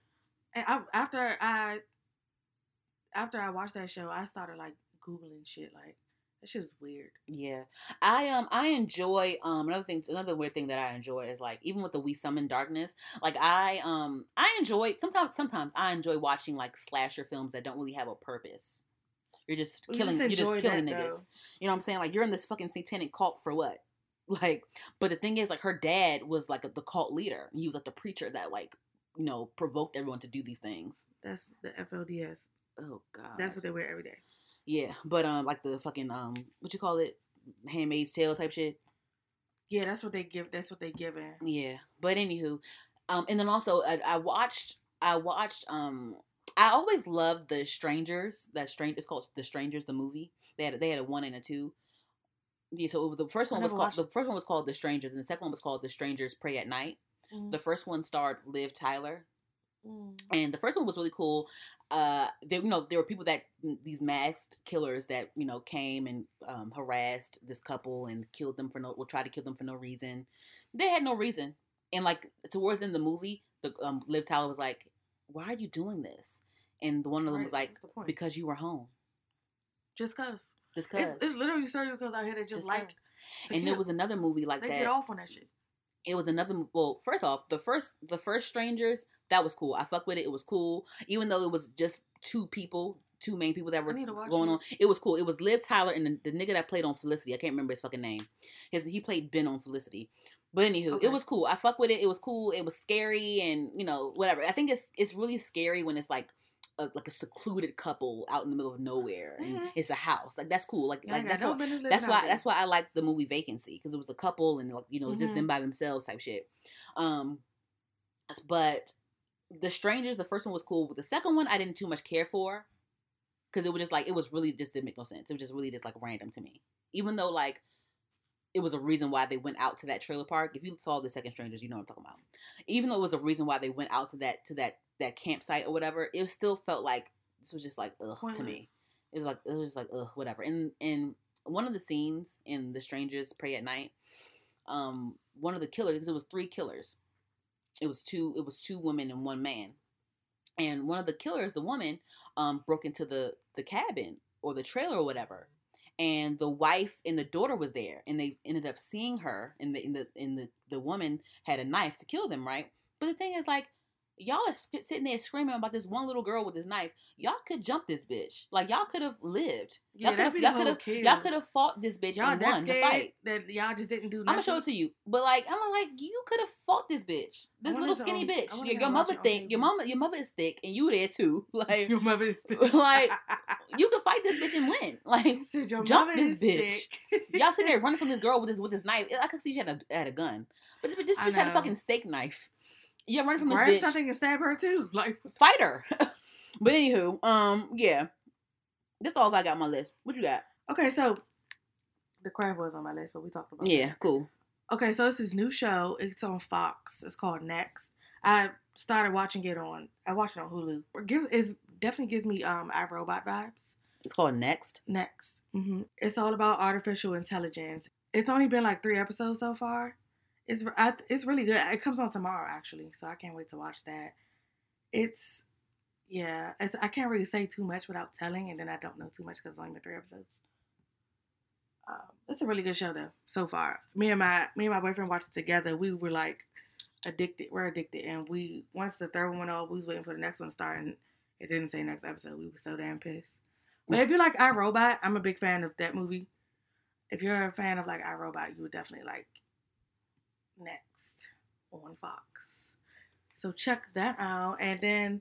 And I, after I after I watched that show, I started like googling shit. Like that shit was weird. Yeah, I um I enjoy um another thing another weird thing that I enjoy is like even with the We Summon Darkness like I um I enjoy sometimes sometimes I enjoy watching like slasher films that don't really have a purpose. You're just killing just you're just killing that, niggas. though. You know what I'm saying? Like you're in this fucking satanic cult for what? Like, but the thing is, like her dad was like the cult leader. He was like the preacher that like you know provoked everyone to do these things. That's the FLDS. Oh god, That's what they wear every day. yeah. But um, like the fucking um, what you call it, Handmaid's Tale type shit. Yeah, that's what they give. That's what they giving. Yeah, but anywho, um, and then also I, I watched, I watched, um, I always loved the Strangers. That strange, it's called The Strangers, the movie. They had they had a one and a two. Yeah, so the first one was called the first one was called The Strangers, and the second one was called The Strangers Prey at Night. Mm. The first one starred Liv Tyler, Mm. and the first one was really cool. Uh, there, you know, there were people that these masked killers that you know came and um, harassed this couple and killed them for no, or tried to kill them for no reason. They had no reason, and like towards the end of the movie, the um, Liv Tyler was like, "Why are you doing this?" and one of them Right, was like, the "Because you were home, just cause. just cause." It's, it's literally serial killers out here that just, Just like. and there was another movie like they that. get off on that shit. it was another well first off the first the first strangers that was cool. I fuck with it. It was cool. Even though it was just two people two main people that were need to watch going it. on it was cool. It was liv tyler and the, the nigga that played on felicity. I can't remember his fucking name. His he played ben on felicity. But anywho Okay. it was cool. I fuck with it. It was cool. It was scary and you know whatever. I think it's it's really scary when it's like a, like a secluded couple out in the middle of nowhere and Mhm. it's a house. Like that's cool. Like Yeah, like that's what that's why there. that's why I like the movie Vacancy because it was a couple and like you know it's just them by themselves type shit. Um, but the Strangers, the first one was cool. But the second one, I didn't too much care for because it was just like it was really just didn't make no sense. It was just really just like random to me. Even though like it was a reason why they went out to that trailer park. If you saw the second Strangers, you know what I'm talking about. Even though it was a reason why they went out to that to that that campsite or whatever, it still felt like this was just like ugh to me it was like it was just like ugh, whatever. And and one of the scenes in The Strangers Prey at Night, um, one of the killers because it was three killers. It was two. It was two women and one man. And one of the killers, the woman, um, broke into the the cabin or the trailer or whatever. And the wife and the daughter was there, and they ended up seeing her. And the in the in the the woman had a knife to kill them, right? But the thing is, like, y'all are spit, sitting there screaming about this one little girl with this knife. Y'all could jump this bitch. Like y'all could have lived. Yeah, Y'all could that'd have be y'all could have y'all could have fought this bitch Y'all and won the fight. that y'all just didn't do Nothing. I'm gonna show it to you, but like I'm like you could have fought this bitch, this little skinny on- I bitch. Your, your mother thick, your mama, your mother is thick, and you there too. Like Your mother is thick. Like, you could fight this bitch and win. Like said your jump this bitch. y'all sitting there running from this girl with this with this knife. I could see she had a had a gun, but this bitch had a fucking steak knife. You're running from this Grab bitch. something and stab her too. Like Fight her. but anywho, um, yeah, that's all I got on my list. What you got? okay, so the crab was on my list, but we talked about that. Yeah, cool. Okay, so it's this new show. It's on Fox. It's called Next. I started watching it on. I watched it on Hulu. It gives it definitely gives me um iRobot vibes. It's called Next. Next, Mm-hmm. it's all about artificial intelligence. It's only been like three episodes so far. It's I, it's really good. It comes on tomorrow actually, so I can't wait to watch that. It's yeah. It's, I can't really say too much without telling, and then I don't know too much because it's only been three episodes. Um, it's a really good show though so far. Me and my me and my boyfriend watched it together. We were like addicted. We're addicted, and we once the third one went off, we was waiting for the next one to start, and it didn't say next episode. We were so damn pissed. But if you like iRobot, I'm a big fan of that movie. If you're a fan of like iRobot, you would definitely like Next on Fox. So check that out, and then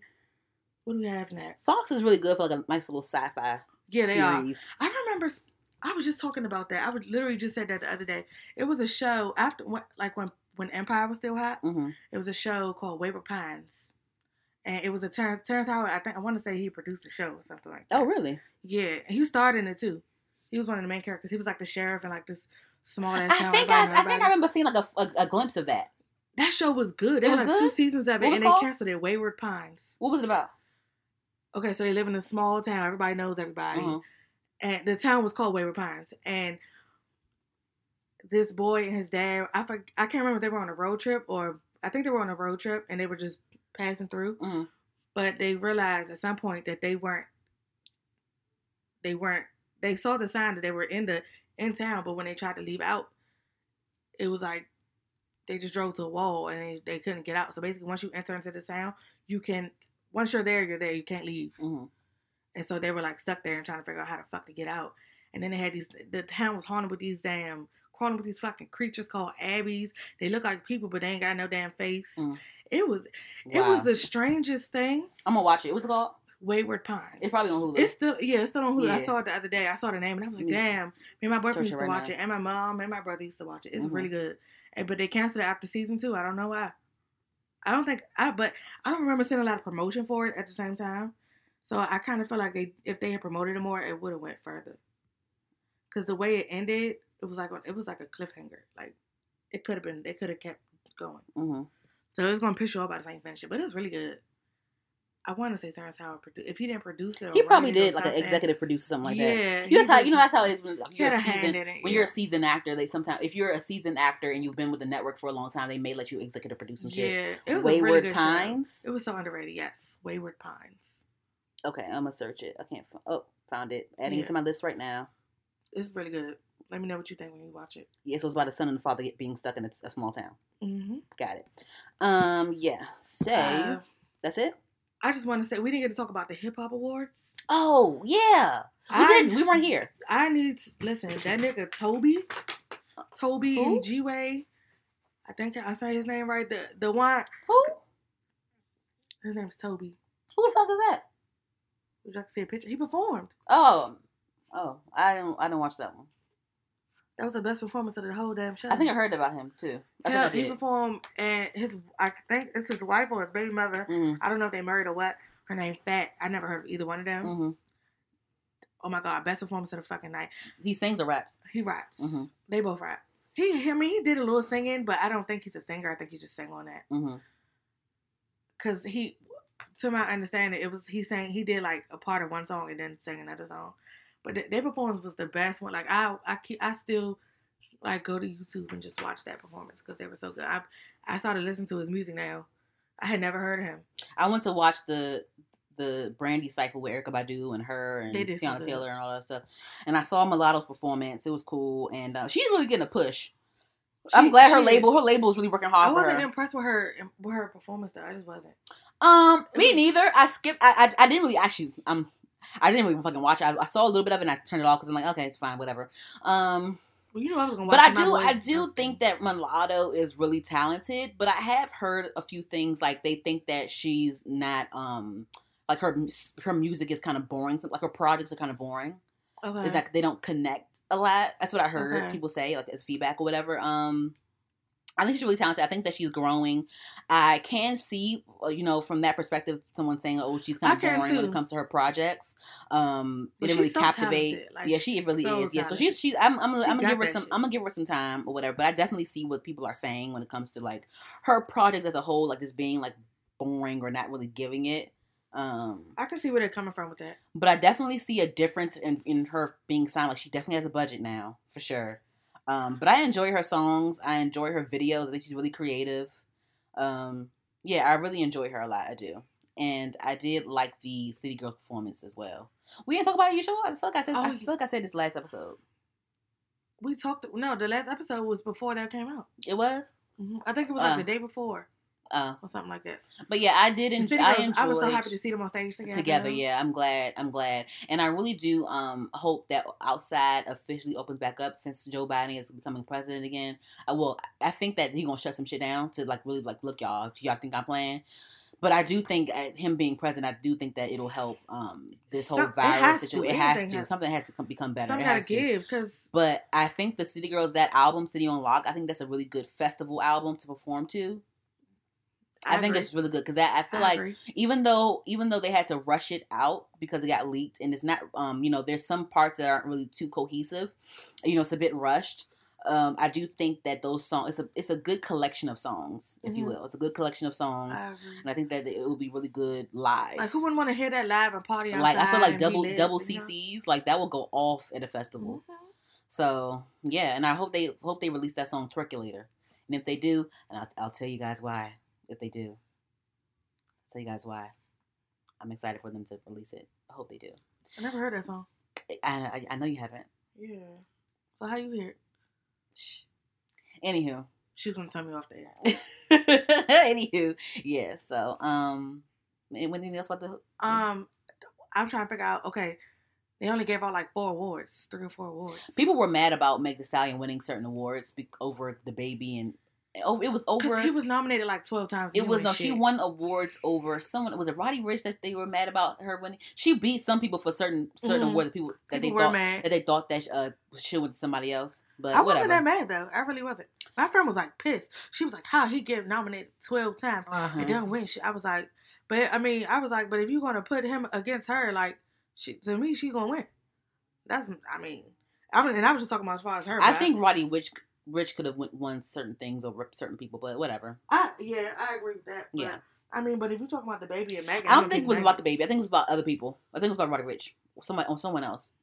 what do we have next? Fox is really good for like a nice little sci-fi yeah, they are. series. I remember. I was just talking about that. I would literally just said that the other day. It was a show after, like when when Empire was still hot. Mm-hmm. It was a show called Wayward Pines, and it was a Terrence, Terrence Howard. I think I want to say he produced the show or something like that. Oh, really? Yeah, he starred in it too. He was one of the main characters. He was like the sheriff and like this small ass I think Everybody I, I think I remember seeing like a, a, a glimpse of that. that show was good. There It was was like two seasons of it, and they canceled it. Wayward Pines. What was it about? Okay, so they live in a small town. Everybody knows everybody, Mhm. and the town was called Wayward Pines. And this boy and his dad, I I can't remember if they were on a road trip or I think they were on a road trip and they were just passing through. Mhm. But they realized at some point that they weren't. They weren't. They saw the sign that they were in the in town, but when they tried to leave out, it was like they just drove to a wall and they, they couldn't get out. So basically, once you enter into the town, you can. Once you're there, you're there. You can't leave. Mhm. And so they were like stuck there and trying to figure out how the fuck to get out. And then they had these. The town was haunted with these damn crawling with these fucking creatures called Abbies. They look like people, but they ain't got no damn face. Mm. It was. It was the strangest thing. I'm gonna watch it. What's it called? Wayward Pines. It's probably on Hulu. It's still yeah, it's still on Hulu. I saw it the other day. I saw the name and I was like, damn. Me and my boyfriend Search used it to right watch now. it, and my mom and my brother used to watch it. It's Mhm. really good. And, but they canceled it after season two. I don't know why. I don't think I, but I don't remember seeing a lot of promotion for it at the same time. So I kind of feel like they, if they had promoted it more, it would have went further. Because the way it ended, it was like it was like a cliffhanger. Like it could have been, they could have kept going. hmm So it was gonna piss you off by the same finish it, but it was really good. I want to say Terrence Howard produced. If he didn't produce it, He probably it did like an executive producer, something like that. yeah, You know, that's how, you know that's how it is when like, you're a seasoned it, when yeah. you're a seasoned actor. They sometimes if you're a seasoned actor and you've been with the network for a long time, they may let you executive produce some shit. Yeah, it was Wayward a really good Pines. Show. It was so underrated. Yes, Wayward Pines. Okay, I'm gonna search it. I can't. F- oh, found it. Adding it to my list right now. It's really good. Let me know what you think when you watch it. Yeah, so it's about a son and a father being stuck in a, a small town. Mm-hmm. Got it. Um, yeah. Say Uh, that's it. I just want to say we didn't get to talk about the hip hop awards. Oh yeah, we I- didn't. We weren't here. I need to listen. That nigga Toby, Toby Who? and G Way. I think I say his name right. The the one Who? his name's Toby. Who the fuck is that? Would you like to see a picture? He performed. Oh, oh, I didn't. I didn't watch that one. That was the best performance of the whole damn show. I think I heard about him too. I Yeah, he performed, and his I think it's his wife or his baby mother. Mhm, I don't know if they married or what. Her name Fat. I never heard of either one of them. mhm. Oh my god, best performance of the fucking night. He sings or raps. He raps. Mhm. They both rap. He, I mean, he did a little singing, but I don't think he's a singer. I think he just sang on that hmm because he, to my understanding, it was he sang he did like a part of one song and then sang another song. But th- their performance was the best one. Like I, I keep, I still like go to YouTube and just watch that performance because they were so good. I, I started listening to his music now. I had never heard of him. I went to watch the the Brandy cycle with Erykah Badu and her and Teyana. Taylor and all that stuff. And I saw Mulatto's performance. It was cool, and uh, she's really getting a push. I'm glad her label is. her label is really working hard I wasn't impressed with her with her performance though. I just wasn't. Um, me neither. I skipped. I, I I didn't really actually. Um, I didn't even fucking watch it. I, I saw a little bit of it and I turned it off because I'm like, okay, it's fine, whatever. Um, Well, you know I was gonna watch. but I do I do think that Mulatto is really talented. But I have heard a few things like they think that she's not um like her her music is kind of boring. Like her projects are kind of boring. okay. Is that they don't connect a lot. That's what I heard Okay. people say, like as feedback or whatever. Um, I think she's really talented. I think that she's growing. I can see, uh, you know, from that perspective, someone saying, "Oh, she's kind of boring when it comes to her projects." Um, But it didn't really so captivate. Like, yeah, she really so is. Yeah, so she's she's. I'm I'm, She I'm gonna give her some. shit. I'm gonna give her some time or whatever. But I definitely see what people are saying when it comes to like her projects as a whole, like this being like boring or not really giving it. Um, I can see where they're coming from with that. but I definitely see a difference in, in her being signed. Like she definitely has a budget now, for sure. Um, but I enjoy her songs. I enjoy her videos. I think she's really creative. Um, yeah, I really enjoy her a lot. I do, and I did like the City Girls performance as well. We didn't talk about it. You sure? I feel like I said. Oh, I feel like I said this last episode. We talked. No, the last episode was before that came out. It was. hmm I think it was like Uh. the day before Uh, or something like that. but yeah, I did enjoy. I Girls. I was so happy to see them on stage together. together yeah i'm glad i'm glad and i really do um hope that outside officially opens back up since joe biden is becoming president again i will i think that he's gonna shut some shit down to like really like look y'all do y'all think i'm playing but I do think at him being president, I do think that it'll help um, this whole Some- it virus has to. situation. It has to. has- Something has to come, become better. Some It gotta give because But I think the City Girls that album, City on Lock, I think that's a really good festival album to perform to. I, think it's really good because I feel like even though even though they had to rush it out because it got leaked and it's not um you know there's some parts that aren't really too cohesive you know it's a bit rushed um i do think that those songs it's a it's a good collection of songs if you Mhm. will it's a good collection of songs I and i think that it will be really good live Like who wouldn't want to hear that live and party outside? like i feel like double lit, double you know? cc's like that will go off at a festival Mhm. so yeah and i hope they hope they release that song twerkulator and if they do and i'll, I'll tell you guys why if they do I'll tell you guys why i'm excited for them to release it i hope they do I never heard that song. I, I, I know you haven't. Yeah. So how you hear it? Shh. Anywho. She's gonna tell me off there. Anywho. Yeah, so, um, anything else about the. Um, I'm trying to figure out. Okay, they only gave out like four awards, three or four awards. People were mad about Meg Thee Stallion winning certain awards over DaBaby and. Oh, it was over. he was nominated like twelve times. It was no. She won awards over someone. Was it Roddy Ricch that they were mad about her winning? She beat some people for certain certain Mhm. awards. that People that People they were thought mad. that they thought that uh she went to somebody else. But I whatever. wasn't that mad though. I really wasn't. My friend was like pissed. She was like, "How he get nominated twelve times Uh-huh. and don't win?" She, I was like, "But I mean, I was like, but if you're gonna put him against her, like, she to me, she gonna win." That's, I mean, I mean, and I was just talking about as far as her. I think Roddy Ricch Ricch could have won- certain things over certain people, but whatever. I, yeah, I agree with that. But, Yeah. I mean, but if you're talking about DaBaby and Megan, I don't think it was about DaBaby. I think it was about other people. I think it was about Roddy Ricch. Somebody on someone else.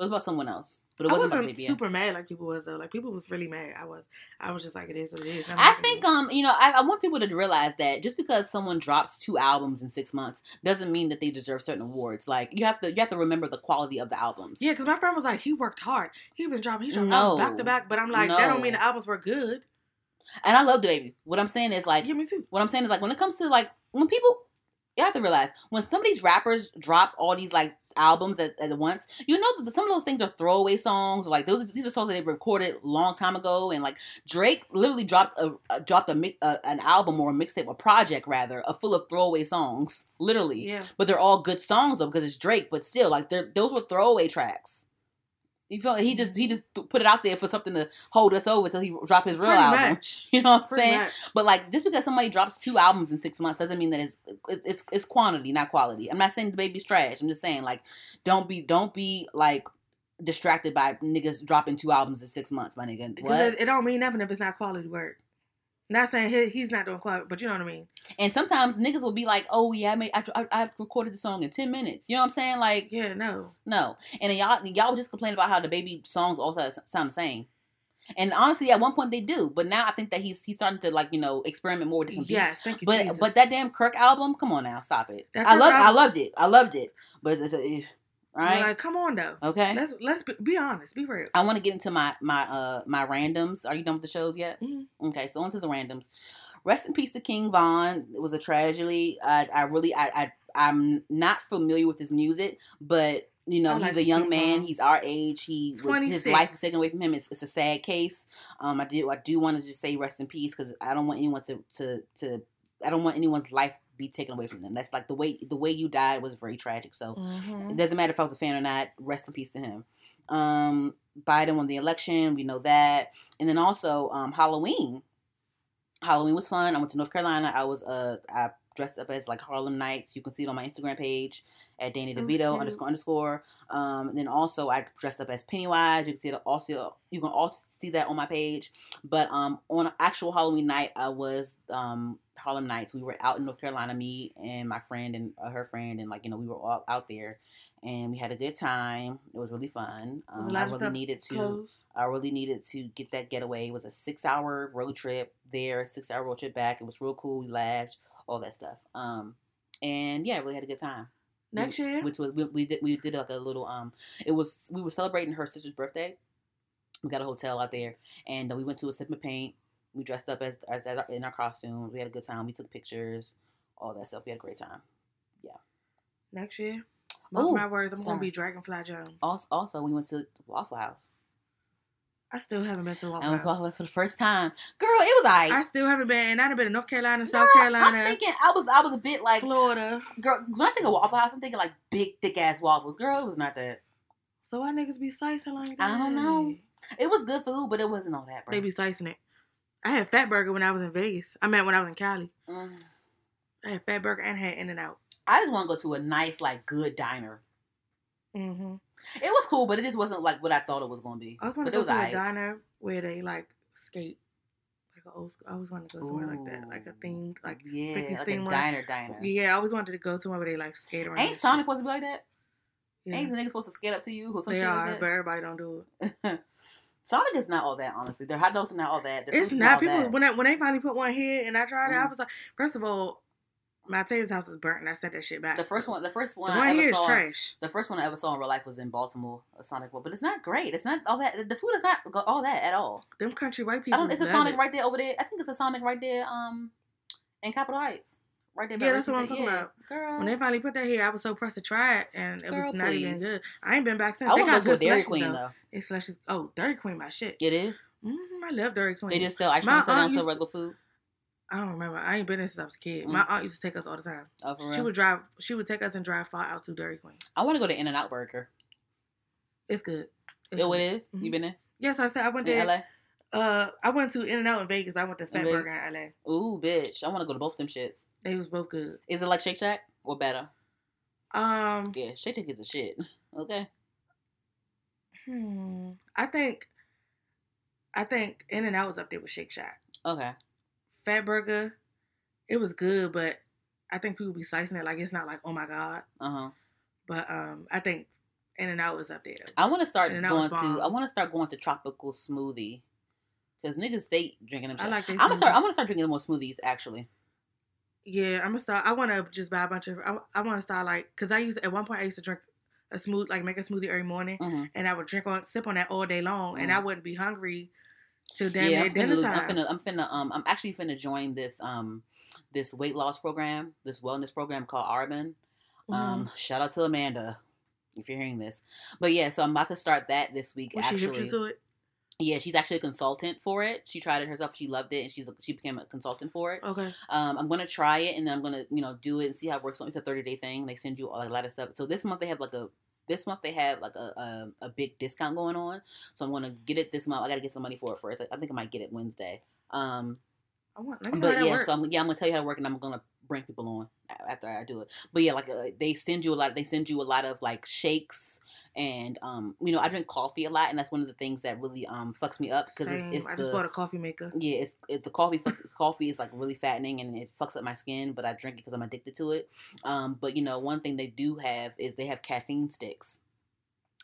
It was about someone else, but it wasn't, wasn't about super mad like people was though. Like people was really mad. I was. I was just like, it is what it is. I think um you know I, I want people to realize that just because someone drops two albums in six months doesn't mean that they deserve certain awards. Like you have to you have to remember the quality of the albums. Yeah, because my friend was like, he worked hard. He been dropping. He dropped No. albums back to back. But I'm like, that don't mean the albums were good. and I love Baby. What I'm saying is like Yeah, me too. what I'm saying is like when it comes to like when people you have to realize when some of these rappers drop all these like albums at, at once, you know that some of those things are throwaway songs. Like those, these are songs that they recorded long time ago, and like Drake literally dropped a, a dropped a, a an album or a mixtape, a project rather, a full of throwaway songs, literally. Yeah. But they're all good songs though because it's Drake. But still, like they're those were throwaway tracks. You feel he just he just put it out there for something to hold us over till he drop his real Pretty album. much. You know what I'm Pretty saying? much. But like, just because somebody drops two albums in six months doesn't mean that it's it's it's, it's quantity, not quality. I'm not saying DaBaby's trash. I'm just saying like, don't be don't be like distracted by niggas dropping two albums in six months, my nigga. Because it, it don't mean nothing if it's not quality work. Not saying he, he's not doing quality, but you know what I mean. And sometimes niggas will be like, oh yeah, I made I, I, I recorded the song in ten minutes. You know what I'm saying? Like, Yeah, no. no. And then y'all y'all just complain about how DaBaby songs all sound sound the same. And honestly, at one point they do, but now I think that he's he's starting to like you know experiment more with different beats. Yes, thank you, But Jesus. but that damn Kirk album, come on now, stop it. That I love I loved it. I loved it. But it's, it's right? like, come on though. okay. Let's let's be, be honest, be real. I want to get into my my uh my randoms. Are you done with the shows yet? Mhm. Okay, so on to the randoms. Rest in peace to King Von. It was a tragedy. I I really I, I I'm not familiar with his music, but you know I he's like a young man. He's our age. He was, his life was taken away from him. It's, it's a sad case. Um, I do I do want to just say rest in peace because I don't want anyone to to to I don't want anyone's life be taken away from them. That's like the way the way you died was very tragic. So Mhm. it doesn't matter if I was a fan or not. Rest in peace to him. Um, Biden won the election. We know that. And then also um, Halloween. Halloween was fun. I went to North Carolina. I was uh I dressed up as like Harlem Nights. You can see it on my Instagram page at Danny DeVito cute. underscore underscore. Um, and then also I dressed up as Pennywise. You can see it also. You can also see that on my page. But um, on actual Halloween night, I was um Harlem Nights. We were out in North Carolina, me and my friend and uh, her friend, and like you know we were all out there, and we had a good time. It was really fun. Um, I really needed to. Clothes. I really needed to get that getaway. It was a six hour road trip there, six hour road trip back. It was real cool. We laughed, all that stuff. Um, and yeah, really had a good time. Next year. Which was we, we did we did like a little um. It was we were celebrating her sister's birthday. We got a hotel out there, and uh, we went to a sip of paint. We dressed up as, as in our costumes. We had a good time. We took pictures, all that stuff. We had a great time. Yeah. Next year. Mark Ooh, my words, I'm sorry. gonna be Dragonfly Jones. Also, also we went to Waffle House. I still haven't been to Waffle I went House. to Waffle House for the first time. Girl, it was like I still haven't been, and I've been in North Carolina, South Carolina, I'm thinking I was I was a bit like Florida. girl. When I think of Waffle House, I'm thinking like big thick ass waffles. Girl, it was not that. So why niggas be slicing like that? I don't know. It was good food, but it wasn't all that, bro. They be slicing it. I had Fat Burger when I was in Vegas. I meant when I was in Cali. Mm. I had Fat Burger and had In and Out. I just want to go to a nice like good diner. Mm-hmm. It was cool, but it just wasn't like what I thought it was going to be. I was want to go to a alright. diner where they like skate, like a old school. I always wanted to go somewhere like that, like a themed, like yeah, freaking like steam a one. diner diner. yeah. I always wanted to go to one where they like skate around. Ain't Sonic shit. supposed to be like that? Yeah. Ain't the nigga supposed to skate up to you or some They shit are, like but everybody don't do it. Sonic is not all that, honestly. Their hot dogs are not all that. Their It's not people that. when I, when they finally put one here and I tried it. I Mm. was like, first of all, my Taylor's house is burnt and I sent that shit back. The first So, one, the first the one, one I ever here is saw, trash. the first one I ever saw in real life was in Baltimore, a Sonic one, but it's not great. It's not all that. The food is not all that at all. Them country white I people. don't. It's a Sonic it. right there over there. I think it's a Sonic right there. Um, in Capitol Heights, right there. Yeah, that's what I'm talking Yeah. about. Girl. When they finally put that here, I was so pressed to try it, and it Girl, was not even good. I ain't been back since. I they got go to a good Dairy Queen though. though. They slushies. Oh, Dairy Queen, my shit. It is. Mm, I love Dairy Queen. They just sell ice My cream of sell regular food. I don't remember. I ain't been there since I was a kid. Mm. My aunt used to take us all the time. Oh, for real? She would drive. She would take us and drive far out to Dairy Queen. I want to go to In and Out Burger. It's good. It's it good. is. Mhm. You been there Yes, I said I went in there. LA? Uh, I went to In and Out in Vegas, but I went to Fat Burger in LA. Ooh, bitch! I want to go to both of them shits. They was both good. Is it like Shake Shack or better? Um, Yeah, Shake Shack is a shit. Okay. hmm, I think, I think In and Out was up there with Shake Shack. Okay. Fat Burger, it was good, but I think people be slicing it like it's not like oh my god. Uh huh. But um, I think In and Out was up there. Though. I want to start And that was going to. I want to start going to tropical smoothie because niggas they drinking them. I like. I'm gonna start. I'm gonna start drinking more smoothies. Actually, Yeah, I'm gonna start. I want to just buy a bunch of. I, I want to start like because I used at one point I used to drink a smooth like make a smoothie every morning, hmm and I would drink on sip on that all day long, and I wouldn't be hungry till damn yeah. near I'm finna, dinner lose, time. I'm finna. I'm finna. Um. I'm actually finna join this. Um. This weight loss program. This wellness program called Arbonne. Mhm. Um. Shout out to Amanda. If you're hearing this, but yeah, so I'm about to start that this week. actually, yeah, she's actually a consultant for it. She tried it herself. She loved it, and she's she became a consultant for it. okay. Um, I'm gonna try it and then I'm gonna you know do it and see how it works. It's a 30 day thing. They send you a lot of stuff. So this month they have like a this month they have like a, a a big discount going on. So I'm gonna get it this month. I gotta get some money for it first. I, I think I might get it Wednesday. Um, I want. Let me know how but yeah, so I'm, yeah, I'm gonna tell you how to work and I'm gonna bring people on after I do it. But yeah, like uh, they send you a lot. They send you a lot of like shakes. And um, you know, I drink coffee a lot, and that's one of the things that really um fucks me up because it's, it's I the just bought a coffee maker. yeah, it's it, the coffee. fucks- coffee is like really fattening and it fucks up my skin, but I drink it because I'm addicted to it. Um, but you know, one thing they do have is they have caffeine sticks.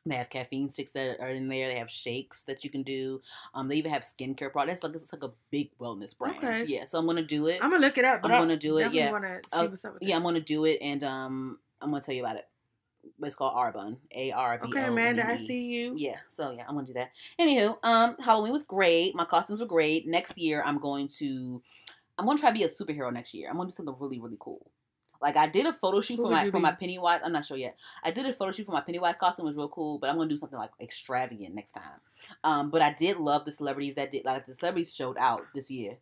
They have caffeine sticks that are in there. They have shakes that you can do. Um, they even have skincare products. Like it's like a big wellness brand. Okay. Yeah, so I'm gonna do it. I'm gonna look it up. But I'm gonna do it, yeah. Wanna see what's up with yeah, I'm gonna do it, and um, I'm gonna tell you about it. It's called Arbonne. A R B O. Okay, Amanda, I see you. Yeah, so yeah, I'm gonna do that. Anywho, um, Halloween was great. My costumes were great. Next year, I'm going to, I'm gonna try to be a superhero next year. I'm gonna do something really, really cool. Like I did a photo shoot Who for my for my? Pennywise. I'm not sure yet. I did a photo shoot for my Pennywise costume. It was real cool, but I'm gonna do something like extravagant next time. Um, but I did love the celebrities that did like the celebrities showed out this year.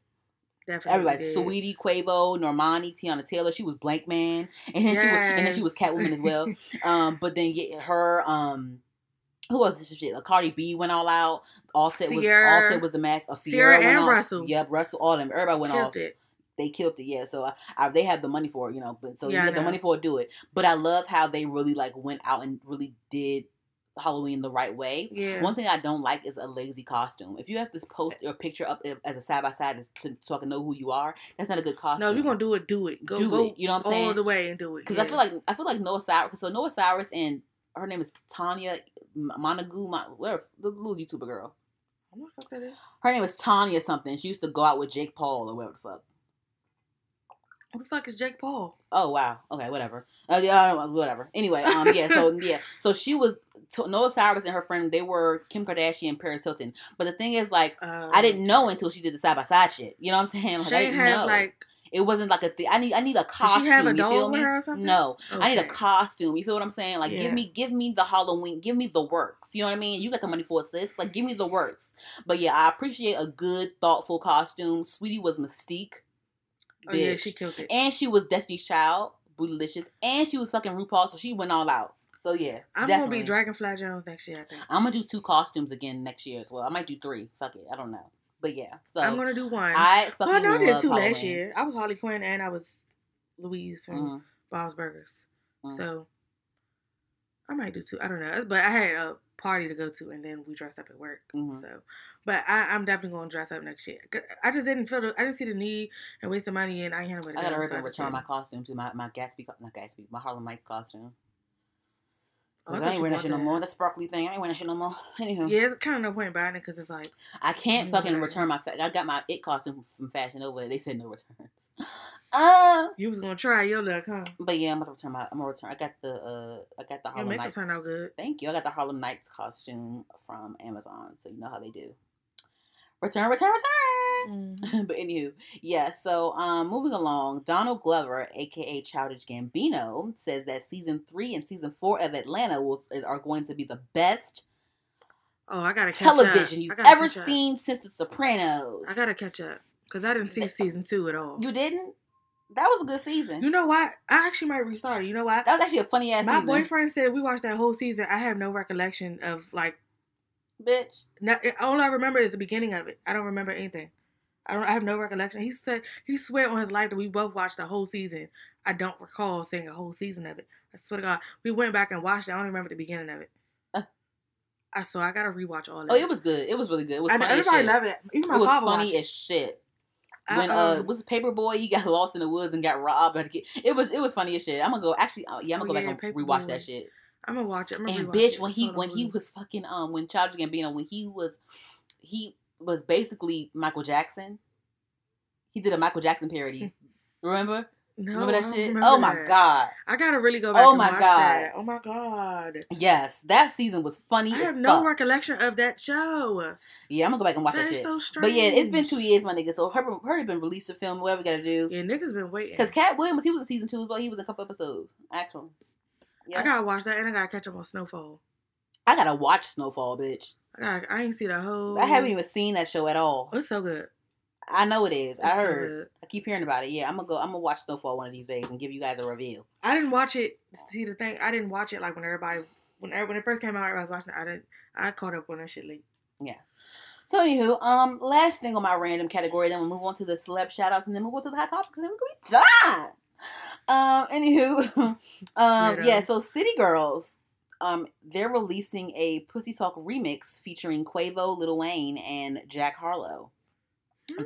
Definitely. Everybody, did. Saweetie, Quavo, Normani, Teyana Taylor. She was Blank Man, and then she was, and then she was Catwoman as well. Um, but then yeah, her um, who was this shit? Like Cardi B went all out. Offset Ciara. was Offset was the mask. Uh, Ciara went and off. Russell. Yep, Russell. All of them. Everybody went Killed off. it. They killed it. Yeah. So I, I, they have the money for it, you know. But so Yeah, you have the money for it, do it. But I love how they really like went out and really did Halloween the right way. Yeah. One thing I don't like is a lazy costume. If you have to post your picture up as a side by side to so I can know who you are, that's not a good costume. no, if you're gonna do it, do it. Go Do go it, you know what I'm saying? all the way and do it. because yeah. I feel like I feel like Noah Cyrus. So Noah Cyrus and her name is Tanya M- Montague, Mon- whatever the little YouTuber girl. What the fuck that is? Her name is Tanya something. She used to go out with Jake Paul or whatever the fuck. Who the fuck is Jake Paul? Oh wow. Okay, whatever. Uh, yeah, whatever. Anyway, um, yeah. So yeah, so she was Noah Cyrus and her friend. They were Kim Kardashian, and Paris Hilton. But the thing is, like, Um, I didn't know until she did the side by side shit. You know what I'm saying? Like, She I didn't have know. like. it wasn't like a thing. I need I need a Did costume. she have a you feel doll with her or something? No, I need a costume. You feel what I'm saying? Like, Yeah. give me, give me the Halloween, give me the works. You know what I mean? You got the money for it, sis. Like, give me the works. But yeah, I appreciate a good, thoughtful costume. Saweetie was Mystique, Oh yeah, bitch. she killed it. and she was Destiny's Child, Bootylicious, and she was fucking RuPaul, so she went all out. So yeah, I'm definitely. gonna be Dragonfly Jones next year. I think. I'm gonna do two costumes again next year as well. I might do three. Fuck it, I don't know. But yeah, so I'm gonna do one. I fucking well, no, I did two last year. I was Harley Quinn and I was Louise from Mhm. Bob's Burgers. Mhm. So I might do two. I don't know. But I had a party to go to, and then we dressed up at work. Mhm. So, but I, I'm definitely gonna dress up next year. I just didn't feel. The, I didn't see the need and waste the money, and I ain't had nowhere to I gotta hurry so return my costume to my my Gatsby, not Gatsby, my Harlem Nights costume. Cause I I, ain't wearing that shit no more. That sparkly thing, I ain't wearing that shit no more. Anywho, Yeah, it's kind of no point in buying it because it's like I can't fucking return my. Fa- I got my it costume from Fashion Nova. They said no returns. Uh, you was gonna try your luck, huh? but yeah, I'm gonna return my. I'm gonna return. I got the. uh I got the Your Harlem makeup Nights. turned out good. Thank you. I got the Harlem Nights costume from Amazon, so you know how they do. Return, return, return. Mm. but anywho, yeah. So, um, moving along, Donald Glover, aka Childish Gambino, says that season three and season four of Atlanta will are going to be the best Oh, I gotta catch television up. you've gotta ever catch up. seen since The Sopranos. I gotta catch up because I didn't see season two at all. You didn't? That was a good season. You know what? I actually might restart it. You know what? that was actually a funny ass My season, boyfriend said we watched that whole season. I have no recollection of like. bitch. Not, all I remember is the beginning of it. I don't remember anything. I don't. I have no recollection. He said he swear on his life that we both watched the whole season. I don't recall seeing a whole season of it. I swear to God, we went back and watched it. I don't remember the beginning of it. Uh. I so I gotta rewatch all of Oh, it. it was good. It was really good. It was I funny as everybody shit. love it. Even my It was funny as shit. I, when uh um, was Paper Boi he got lost in the woods and got robbed. It was it was funny as shit. I'm gonna go actually uh, yeah I'm Oh, gonna go yeah, back and rewatch that shit. I'm gonna watch it. I'm gonna And bitch, it. when he when he was fucking um when Childish Gambino when he was he was basically Michael Jackson. He did a Michael Jackson parody. Remember? no, Remember that shit? remember oh my that. god. I gotta really go back Oh and my watch God. that. Oh my god. Yes, that season was funny I have no fuck. recollection of that show. Yeah, I'm gonna go back and watch that, That is shit. so strange. but yeah, it's been two years, my nigga. So her her been released a film. Whatever we gotta do. Yeah, niggas been waiting. Because Katt Williams, he was in season two as well. He was in a couple episodes, actually. Yeah. I gotta watch that and I gotta catch up on Snowfall. I gotta watch Snowfall, bitch. I I ain't see the whole. I haven't even seen that show at all. Oh, it's so good. I know it is. It's I heard. good. I keep hearing about it. Yeah, I'm gonna go. I'm gonna watch Snowfall one of these days and give you guys a review. I didn't watch it. See the thing, I didn't watch it like when everybody when when it first came out. Everybody was watching it. I didn't. I caught up on that shit late. Yeah. So anywho, um, last thing on my random category, then we'll move on to the celeb shout outs and then we'll go to the hot topics and then gonna be done. Um, anywho, um, yeah, so City Girls, um, they're releasing a Pussy Talk remix featuring Quavo, Lil Wayne, and Jack Harlow.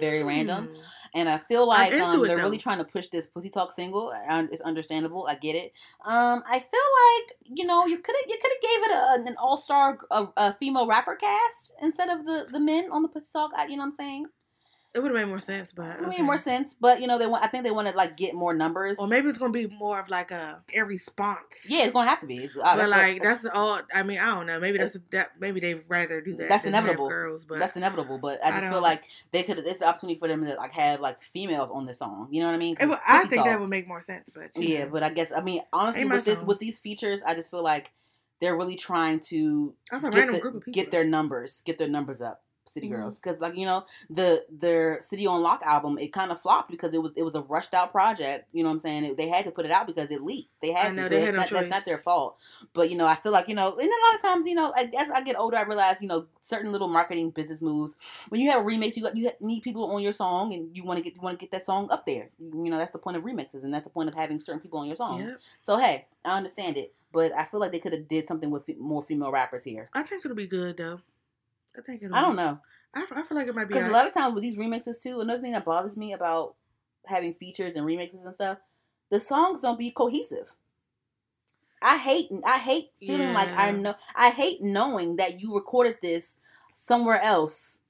Very random. Mm. And I feel like um, they're though. really trying to push this Pussy Talk single. And it's understandable. I get it. Um, I feel like you know you could have you could have gave it a, an all star female rapper cast instead of the the men on the Pussy Talk. You know what I'm saying? It would have made more sense, but It made okay. more sense. But you know they want. I think they want to like get more numbers. Or maybe it's gonna be more of like a a response. yeah, it's gonna have to be. It's, uh, but like that's all. I mean, I don't know. Maybe that's that. Maybe they rather do that. That's inevitable. Girls, but that's inevitable. But I I just feel like they could. It's the opportunity for them to like have like females on this song. You know what I mean? would- I think that would make more sense. But Yeah, know. but I guess I mean honestly with this song. with these features, I just feel like they're really trying to that's a get, random the- group of people. get their numbers, get their numbers up. City Mhm. Girls, because like you know the their City on Lock album, it kind of flopped because it was it was a rushed out project. You know what I'm saying? It, they had to put it out because it leaked. They had I know, to. they so had no that's, not, that's not their fault. But you know, I feel like you know, and a lot of times, you know, as as I get older, I realize you know certain little marketing business moves. When you have a remix, you got you need people on your song, and you want to get you want to get that song up there. You know, that's the point of remixes, and that's the point of having certain people on your songs. Yep. So hey, I understand it, but I feel like they could have did something with more female rappers here. I think it'll be good though. I think I don't know. I, I feel like it might be. Because a lot of times with these remixes too, another thing that bothers me about having features and remixes and stuff, the songs don't be cohesive. I hate I hate feeling like I Yeah. know I hate knowing that you recorded this somewhere else.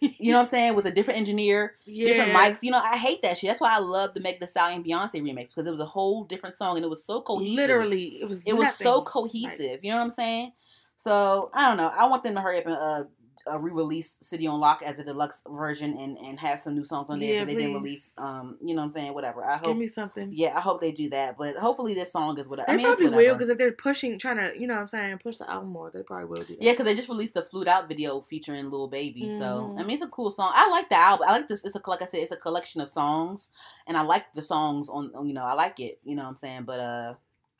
You know what I'm saying? With a different engineer, different mics. You know, I hate that shit. That's why I love to make the Meg Stallion Beyonce remix because it was a whole different song and it was so cohesive. Literally, it was. It was so cohesive. you know what I'm saying? So I don't know. I want them to hurry up and uh, uh re-release City on Lock as a deluxe version and and have some new songs on there. Yeah, but they didn't release. Um, you know what I'm saying? Whatever. I hope. Give me something. Yeah, I hope they do that. But hopefully this song is whatever. They I mean, probably will because if they're pushing, trying to, you know, what I'm saying, push the album more, they probably will do that. Yeah, because they just released the Flewed Out video featuring Lil Baby. So Mhm. I mean, it's a cool song. I like the album. I like this. It's a like I said, it's a collection of songs, and I like the songs on. on, You know, I like it. You know what I'm saying? But uh,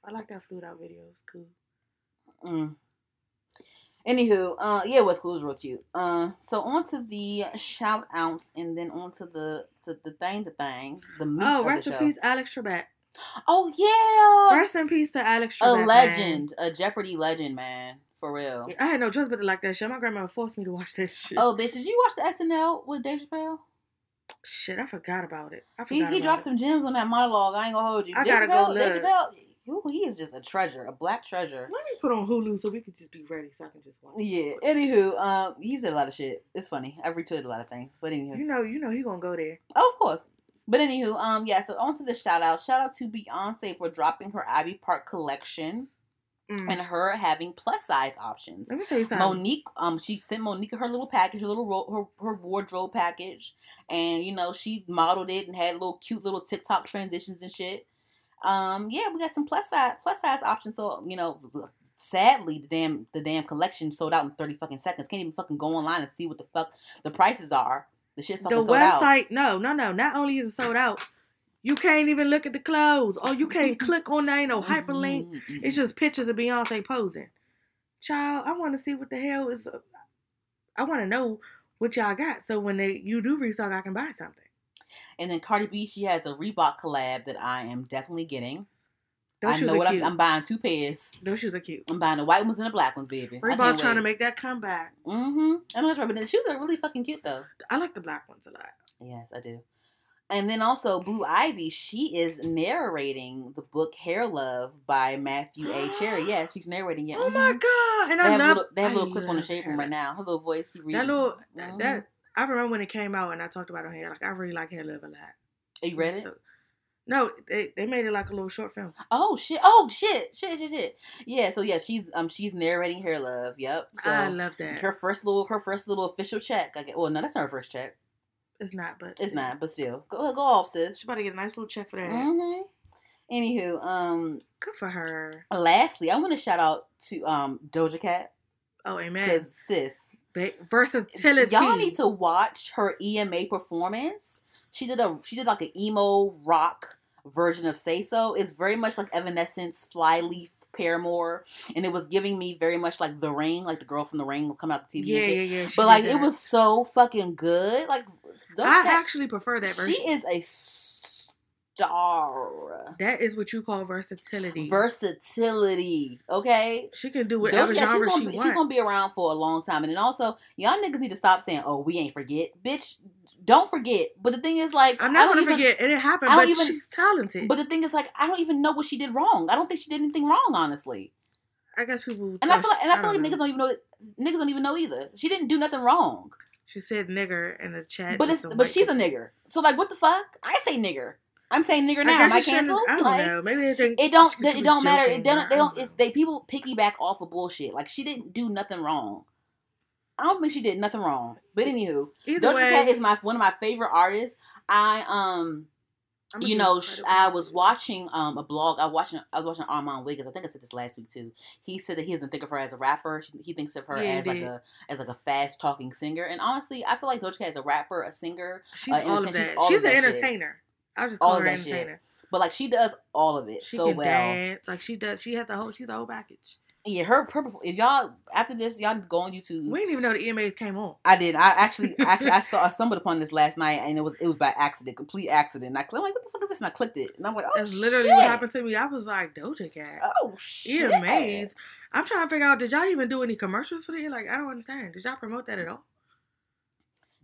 I like that Flewed Out video. It's cool. Mm. Anywho, uh, yeah, West Cool is real cute. Uh, so on to the shout outs, and then on to the to the thing, the thing, the meat Oh, rest in show. peace, Alex Trebek. Oh yeah, Rest in peace to Alex a Trebek. man. legend, a Jeopardy legend, man, for real. I had no choice but to like that shit. My grandma forced me to watch that shit. Oh, bitch, did you watch the SNL with Dave Chappelle? shit, I forgot about it. I forgot He, he dropped it. some gems on that monologue. I ain't gonna hold you. I Dave gotta go Chappelle, Dave. Chappelle, ooh, he is just a treasure, a black treasure. Let me put on Hulu so we can just be ready, so I can just watch. it. Yeah. Anywho, um, he said a lot of shit. It's funny. I've retweeted a lot of things, but anywho. You know, you know, he gonna go there. Oh, of course. But anywho, um, yeah. So on to the shout out. Shout out to Beyonce for dropping her Ivy Park collection Mm. and her having plus size options. Let me tell you something. Monique, um, she sent Monique her little package, her little ro- her, her wardrobe package, and you know she modeled it and had little cute little TikTok transitions and shit. Um, yeah, we got some plus size plus size options. So you know, sadly, the damn the damn collection sold out in thirty fucking seconds. Can't even fucking go online and see what the fuck the prices are. The shit fucking the sold out. website, no, no, no. Not only is it sold out, you can't even look at the clothes, or you can't click on that. Ain't no hyperlink. Mm-hmm. It's just pictures of Beyonce posing. Child, I want to see what the hell is. I want to know what y'all got, so when they you do restock, I can buy something. And then Cardi B, she has a Reebok collab that I am definitely getting. Those I shoes know are what I'm, cute. I'm buying two pairs. Those shoes are cute. I'm buying the white ones and the black ones, baby. Reebok trying to make that comeback. Mm-hmm. I know that's right, but the shoes are really fucking cute though. I like the black ones a lot. Yes, I do. And then also Blue Ivy, she is narrating the book Hair Love by Matthew A. Cherry. Yes, she's narrating it. Oh my Mhm. god! And They I have, a love little, they have a little clip on the shade room right now. Her little voice, he reads. That little Mhm. that I remember when it came out and I talked about it on here. Like I really like Hair Love a lot. You read it? So- no, they they made it like a little short film. Oh shit! Oh shit! Shit! Shit! Shit! Yeah. So yeah, she's um she's narrating Hair Love. Yep. So I love that. her first little her first little official check. I get. Well, no, that's not her first check. it's not, but It's not, but still, go go off, sis. She's about to get a nice little check for that. Mm-hmm. Anywho, um, Good for her. lastly, I want to shout out to um Doja Cat Oh, amen. because sis, Ba- Versatility. y'all need to watch her EMA performance. She did a she did like an emo rock version of Say So. It's very much like Evanescence, Flyleaf, Paramore, and it was giving me very much like The Ring, like the girl from The Ring will come out the TV. Yeah, yeah, yeah. But like it was so fucking good. Like I Cat, actually prefer that version. she is a star. that is what you call versatility. Versatility, okay. she can do whatever Cat, genre she gonna, wants. she's gonna be around for a long time. And then also, y'all niggas need to stop saying, "Oh, we ain't forget, bitch." Don't forget. But the thing is, like, I'm not gonna even, forget it. It happened, I but even- she's talented. But the thing is, like, I don't even know what she did wrong. I don't think she did anything wrong, honestly. I guess people. And I feel like, and I feel like know. niggas don't even know. Niggas don't even know either. She didn't do nothing wrong. She said nigger in the chat. But it's but she's a nigger. So like, what the fuck? I say nigger. I'm saying nigger now. I I canceled? I don't Like, know. Maybe they think It don't. It don't matter. It don't. They don't. It's they people piggyback off of bullshit. Like she didn't do nothing wrong. I don't think she did nothing wrong. But anywho, Either Doja way, Cat is my one of my favorite artists. I um you know, her sh- credit I was watching um a blog. I was watching. I was watching Armand Wiggins. I think I said this last week too. He said that he doesn't think of her as a rapper. He thinks of her Yeah, as like a as like a fast talking singer. And honestly, I feel like Doja Cat is a rapper, a singer, She's uh, all of she's that. She's of an that shit. I'll just All call her that shit. but like she does all of it She so can well. dance. Like she does. She has the whole. She's the whole package. Yeah, her, her if y'all after this y'all go on YouTube. We didn't even know the EMAs came on. I did. I actually, actually, I saw, I stumbled upon this last night, and it was, it was by accident, complete accident. And I, am like, what the fuck is this? And I clicked it, and I'm like, oh That's shit. literally what happened to me. I was like Doja Cat. Oh shit! EMAs. I'm trying to figure out. Did y'all even do any commercials for it? Like I don't understand. Did y'all promote that at all?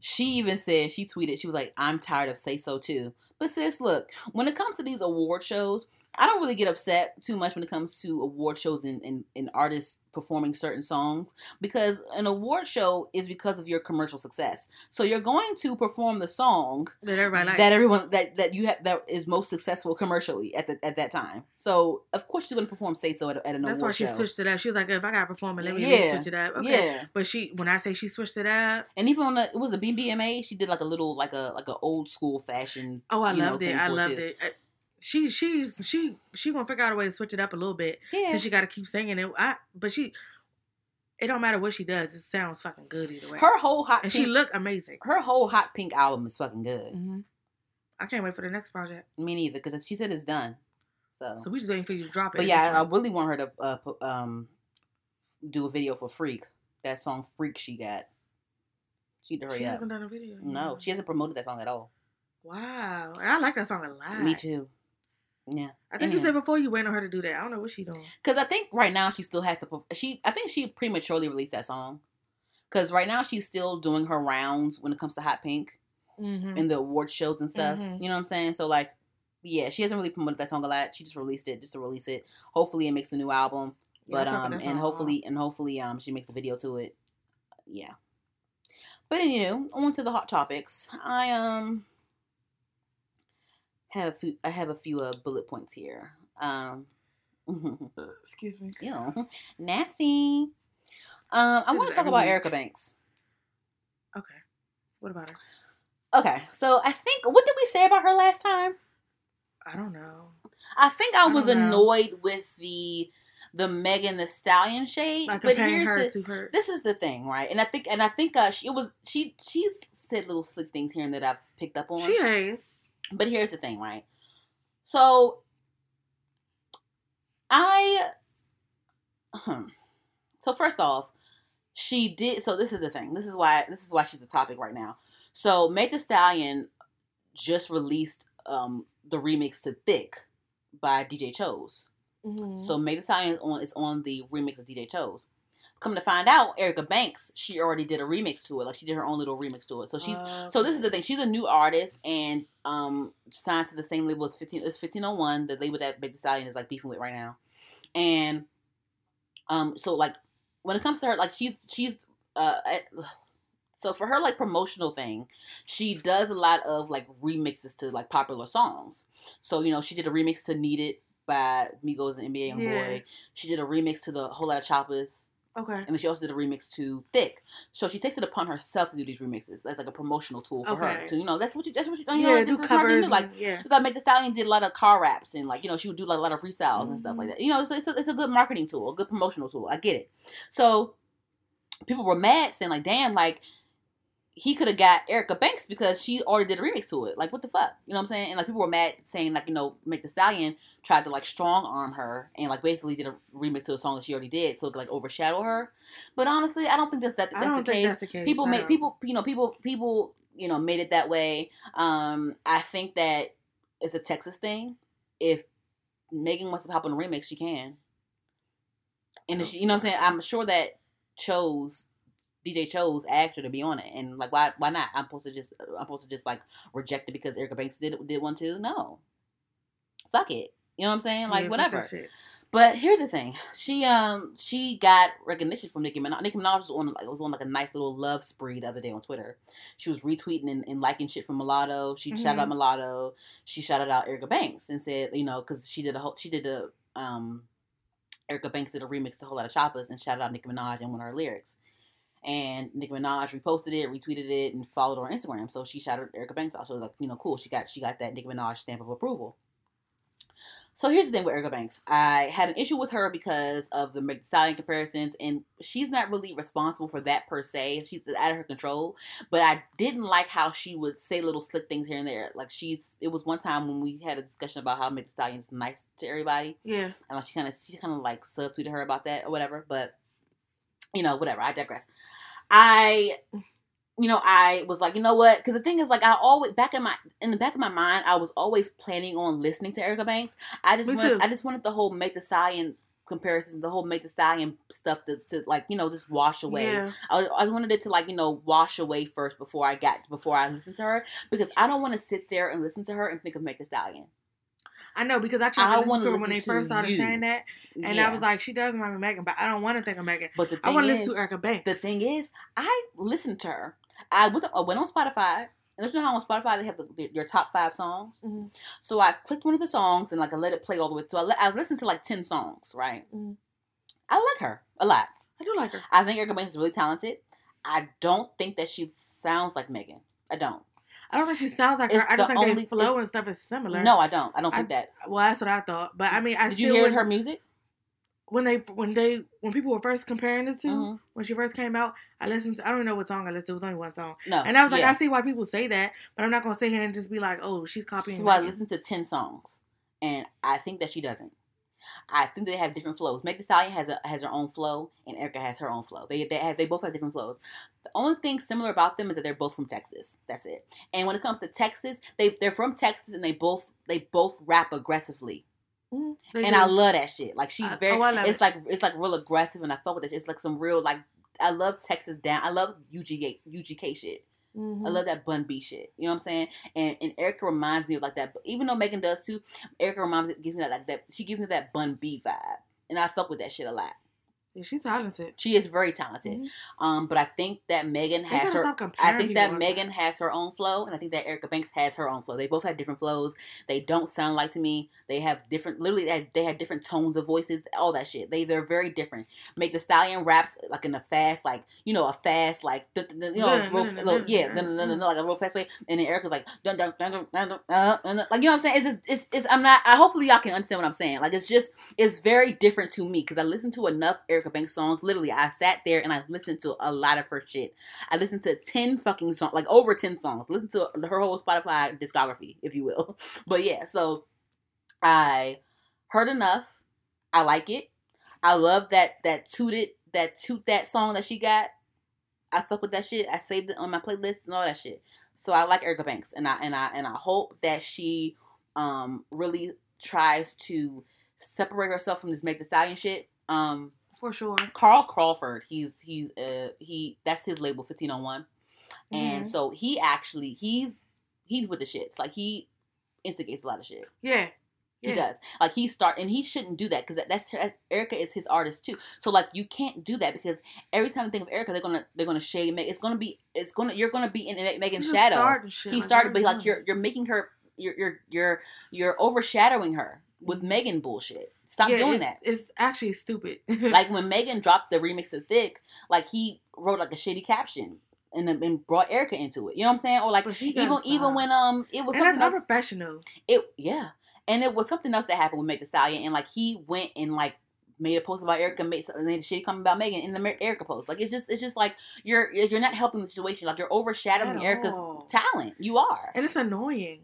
She even said she tweeted, she was like, "I'm tired of say so too." But sis, look, when it comes to these award shows, I don't really get upset too much when it comes to award shows and, and, and artists performing certain songs because an award show is because of your commercial success. So you're going to perform the song That everybody likes. that everyone that that you have that is most successful commercially at the, at that time. So of course she's going to perform "Say So" at, at an That's why she show. switched it up. She was like, if I got to perform it, let me Yeah. switch it up. Okay. Yeah, But she, when I say she switched it up, and even on the it was a BBMA, she did like a little like a like a old school fashion. oh, I you know, loved it. I loved too. it. Uh, She, she's, she, she gonna figure out a way to switch it up a little bit. Yeah, So she got to keep singing it. I, but she, it don't matter what she does. It sounds fucking good either way. her whole hot and pink, she look amazing. her whole hot pink album is fucking good. hmm I can't wait for the next project. Me neither, because she said it's done. So, So we just waiting for you to drop it. but yeah, I, I really want her to uh, um do a video for Freak. That song Freak she got. She hurry she up. hasn't done a video. No, she hasn't promoted that song at all. Wow, and I like that song a lot. Me too. Yeah. I think you said before you waiting on her to do that. I don't know what she doing. Because I think right now she still has to. She, I think she prematurely released that song. Because right now she's still doing her rounds when it comes to Hot Pink Mm-hmm. and the award shows and stuff. Mhm. You know what I'm saying? So like, yeah, she hasn't really promoted that song a lot. She just released it just to release it. Hopefully, it makes a new album. but um, and hopefully, and hopefully, um, she makes a video to it. Yeah. But anyway, on to the hot topics. I um have a few. I have a few uh, bullet points here. Um. excuse me. you know, nasty. Um, I want to talk about week. Erica Banks. Okay, what about her? Okay, so I think what did we say about her last time? I don't know. I think I I was don't know. annoyed with the the Megan Thee Stallion shade, Like but here's her the to her. this is the thing, right? And I think and I think uh, she it was she she's said little slick things here and that I've picked up on. She has. But here's the thing, right? So I hmm. so first off, she did so this is the thing. This is why this is why she's the topic right now. So Meg Thee Stallion just released um the remix to Thick by DJ Chose. Mm-hmm. So Meg Thee Stallion is on is on the remix of DJ Chose. Come to find out, Erica Banks, she already did a remix to it. Like she did her own little remix to it. So she's so this is the thing. She's a new artist and um signed to the same label as fifteen. It's fifteen oh one. The label that Big the Stallion is like beefing with right now, and um so like when it comes to her, like she's she's uh. At, so for her like promotional thing, she does a lot of like remixes to like popular songs. So you know she did a remix to "Need It" by Migos and NBA Youngboy. Yeah. She did a remix to the Whole Lot of Choppers, Okay. and then she also did a remix to "Thick." So she takes it upon herself to do these remixes. That's like a promotional tool for her. To you know that's what you that's what you, you yeah, know, do this is her thing. covers. Like yeah. like Meg Thee Stallion did a lot of car raps and like you know she would do like a lot of freestyles and stuff like Mhm. that. You know, it's, it's, a, it's a good marketing tool, a good promotional tool. I get it. So people were mad saying like, "Damn, like he could have got Erica Banks because she already did a remix to it. Like what the fuck? You know what I'm saying?" And like people were mad saying like you know Meg Thee Stallion tried to like strong arm her and like basically did a remix to a song that she already did so it could like overshadow her. But honestly, I don't think that's that I that's don't the think case that's the case. people make people you know people people you know made it that way um i think that it's a texas thing if megan wants to hop on a remix she can and if she, you know what i'm saying i'm sure that chose dj chose asked her to be on it and like why why not i'm supposed to just i'm supposed to just like reject it because erica banks did did one too no fuck it you know what i'm saying like Yeah, whatever but here's the thing: she um she got recognition from Nicki Minaj. Nicki Minaj was on like was on like a nice little love spree the other day on Twitter. She was retweeting and, and liking shit from Mulatto. She shouted out. Mulatto. She shouted out Erica Banks and said, you know, because she did a whole she did a um Erica Banks did a remix to a whole lot of choppers and shouted out Nicki Minaj in one of her lyrics. And Nicki Minaj reposted it, retweeted it, and followed her on Instagram. So she shouted Erica Banks out. So like, you know, cool. She got she got that Nicki Minaj stamp of approval. So here's the thing with Erica Banks. I had an issue with her because of the Meg Stallion comparisons, and she's not really responsible for that per se. She's out of her control. But I didn't like how she would say little slick things here and there. Like she's, it was one time when we had a discussion about how Meg Thee Stallion nice to everybody, Yeah. and like she kind of, she kind of like subtweeted her about that or whatever. But you know, whatever. I digress. I you know, I was like, you know what? Because the thing is, like, I always back in my in the back of my mind, I was always planning on listening to Erica Banks. I just Me wanted, too. I just wanted the whole Meg Thee Stallion comparisons, the whole Meg Thee Stallion stuff to, to like you know just wash away. Yeah. I, I wanted it to like you know wash away first before I got before I listened to her because I don't want to sit there and listen to her and think of Meg Thee Stallion. I know because I tried I to listen wanna her when they first started you. saying that, and Yeah. I was like, she does remind me of Megan, but I don't want to think of Megan. but the thing I want to listen to Erica Banks. The thing is, I listened to her. I went, I went on Spotify, and you know how on Spotify they have the, the, your top five songs. Mhm. So I clicked one of the songs and like I let it play all the way through. I, let, I listened to like ten songs, right? Mhm. I like her a lot. I do like her. I think Erica Banks is really talented. I don't think that she sounds like Megan. I don't. I don't think she sounds like It's her. I just the think only- flow and stuff is similar. No, I don't. I don't I- think that. Well, that's what I thought. But I mean, I Did still you hear her music? when they when they when people were first comparing the 2 Mhm. when she first came out. I listened. to I don't even know what song I listened to. It was only one song, No. and I was like, yeah. I see why people say that, but I'm not gonna sit here and just be like, oh, she's copying. So I listened to ten songs, and I think that she doesn't. I think they have different flows. Meg Thee Stallion has a has her own flow, and Erica has her own flow. They they have they both have different flows. The only thing similar about them is that they're both from Texas. That's it. And when it comes to Texas, they they're from Texas, and they both they both rap aggressively, Mhm. And do. I love that shit. Like she's very. oh, it's it. like it's like real aggressive, and I fuck with that. shit. It's like some real like. I love Texas down. I love UGK UGK shit. Mhm. I love that Bun B shit. You know what I'm saying? And and Erica reminds me of like that. Even though Megan does too, Erica reminds me gives me that like that. She gives me that Bun B vibe, and I fuck with that shit a lot. Yeah, she's talented. She is very talented. Mhm. Um, but I think that Megan has her. I think that Megan time. has her own flow, and I think that Erica Banks has her own flow. They both have different flows. They don't sound like to me. They have different, literally, they have, they have different tones of voices, all that shit. They they're very different. Meg Thee Stallion raps like in a fast, like you know, a fast, like you know, Dun, real, dun, dun, little- dun, yeah, like a real fast way. And then Erica's like, dun, dun, dun, dun, dun, dun, uh, like you know what I'm saying? It's just, it's, it's. I'm not. I hopefully y'all can understand what I'm saying. Like it's just, it's very different to me because I listened to enough Erica Banks songs. Literally, I sat there and I listened to a lot of her shit. I listened to ten fucking songs, like over ten songs. Listen to her whole Spotify discography, if you will. But yeah, so I heard enough. I like it. I love that that tooted that toot that song that she got. I fuck with that shit. I saved it on my playlist and all that shit. So I like Erica Banks, and I and I and I hope that she um really tries to separate herself from this Meg Thee Stallion shit. Um, for sure. Carl Crawford, he's he's uh he that's his label fifteen on one, and Mhm. so he actually he's he's with the shits. Like he instigates a lot of shit. Yeah, He Yeah. does. Like he start and he shouldn't do that because that's, that's Erica is his artist too. So like you can't do that because every time you think of Erica, they're gonna they're gonna shade Meg. It's gonna be it's gonna you're gonna be in Me- Megan's shadow. he like, started, but like you're you're making her you're you're you're you're overshadowing her with Megan bullshit. Stop Yeah, doing it- that. It's actually stupid. like when Megan dropped the remix of Thick, like he wrote like a shitty caption and and brought Erica into it. You know what I'm saying? Or like even even when um it was and something that's else. unprofessional. It yeah, and it was something else that happened with Meg Thee Stallion, and like he went and like made a post about Erica, made made a shitty comment about Megan in the Erica post. Like it's just it's just like you're you're not helping the situation. Like you're overshadowing Erica's talent. You are. And it's annoying.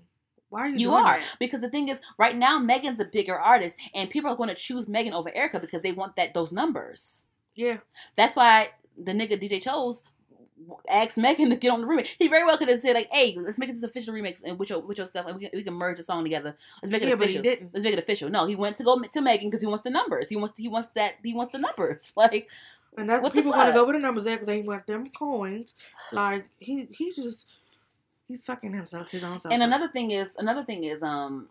Why are you? You are that? because the thing is, right now Megan's a bigger artist, and people are going to choose Megan over Erica because they want that those numbers. Yeah. That's why the nigga DJ chose asked Megan to get on the remix. He very well could have said like, "Hey, let's make this official remix and with your with your stuff, and we can, we can merge the song together. Let's make it Yeah, but he official. didn't. Let's make it official." No, he went to go to Megan because he wants the numbers. He wants he wants that he wants the numbers. Like And that's What people gonna go with the numbers there because they want them coins. Like he he just he's fucking himself his own self. And another thing is, another thing is, um,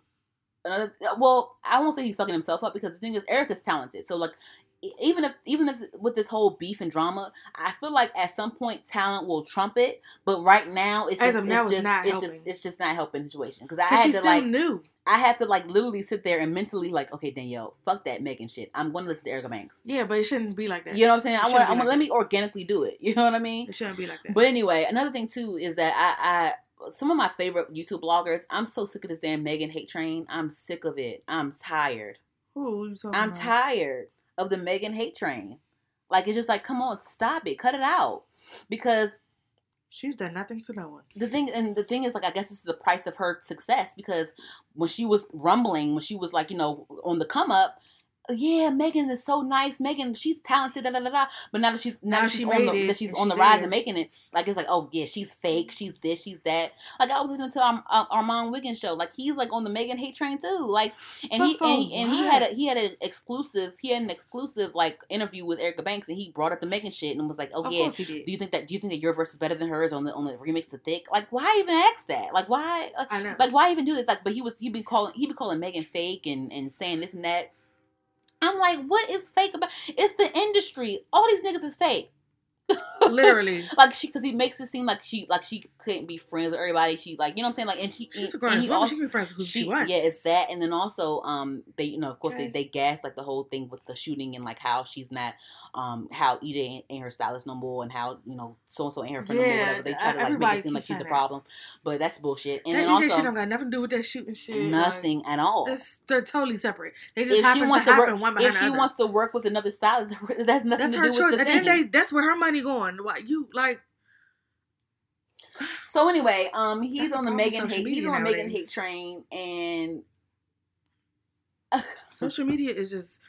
another. Well, I won't say he's fucking himself up because the thing is, Erica's talented. So like, even if even if with this whole beef and drama, I feel like at some point talent will trump it. But right now, it's just it's just not it's just helping. it's just not helping the situation because I had to like new. I had to like literally sit there and mentally like, okay, Danielle, fuck that Megan shit. I'm going to listen to Erica Banks. Yeah, but it shouldn't be like that. You know what I'm saying? I want, shouldn't I be want like let that. me organically do it. You know what I mean? It shouldn't be like that. But anyway, another thing too is that I, I some of my favorite YouTube bloggers. I'm so sick of this damn Megan hate train. I'm sick of it. I'm tired. Who I'm about? tired of the Megan hate train. Like it's just like, come on, stop it, cut it out. Because She's done nothing to no one. the thing and the thing is like I guess this is the price of her success because when she was rumbling, when she was like, you know, on the come up, yeah, Megan is so nice. Megan, she's talented, da da da da. But now that she's now, Now that she she's on made the it, that she's on she the rise and making it, like it's like, oh yeah, she's fake, she's this, she's that. Like I was listening to our uh, Armon Wiggins show, like he's like on the Megan hate train too. Like and he But for and, and he had a he had an exclusive he had an exclusive like interview with Erica Banks and he brought up the Megan shit and was like, oh of yeah, he do you think that do you think that your verse is better than hers on the on the remix to thick like why even ask that like why uh, I know. like why even do this like but he was he'd be calling he'd be calling megan fake and and saying this and that i'm like what is fake about it's the industry. All these niggas is fake Literally. like she because he makes it seem like she like she couldn't be friends with everybody she like you know what i'm saying like and she She's a and, grown and he also, She can be friends with who she, she, wants. yeah, it's that, and then also, um, they, you know, of course, Okay. they they gassed like the whole thing with the shooting and like how she's not, um, how Ida ain't, ain't her stylist no more, and how you know so and so ain't her friend no more. Yeah, Whatever. They try to like make it seem like she's the problem, but that's bullshit. And that then also don't got nothing to do with that shooting shit. nothing at all. They're totally separate. They just If happen she wants to to work, one behind if she wants to work with another stylist, that's nothing that's to her do choice. with the At the end thing. of the day, that's where her money going. Why you like? So anyway, um, he's That's on the Megan hate. He's on the Megan hate train, and Social media is just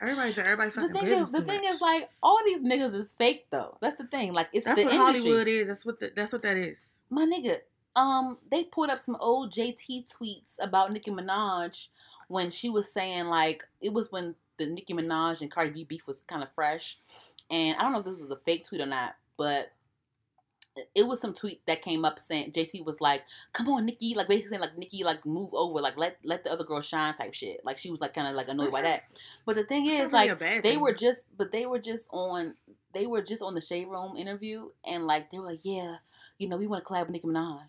everybody's everybody fucking the thing is, the thing much. is, like all these niggas is fake though. That's the thing. Like it's that's the what industry. Hollywood is. That's what the, that's what that is. My nigga, um, they pulled up some old JT tweets about Nicki Minaj when she was saying like it was when the Nicki Minaj and Cardi B beef was kind of fresh, and I don't know if this was a fake tweet or not, but it was some tweet that came up saying JT was like, "Come on, Nicki," like basically saying, like Nicki, like move over, like let let the other girl shine type shit. Like she was like kind of like annoyed by that. But the thing is, like they thing. were just but they were just on they were just on the shade room interview and like they were like yeah you know we want to collab with nicki minaj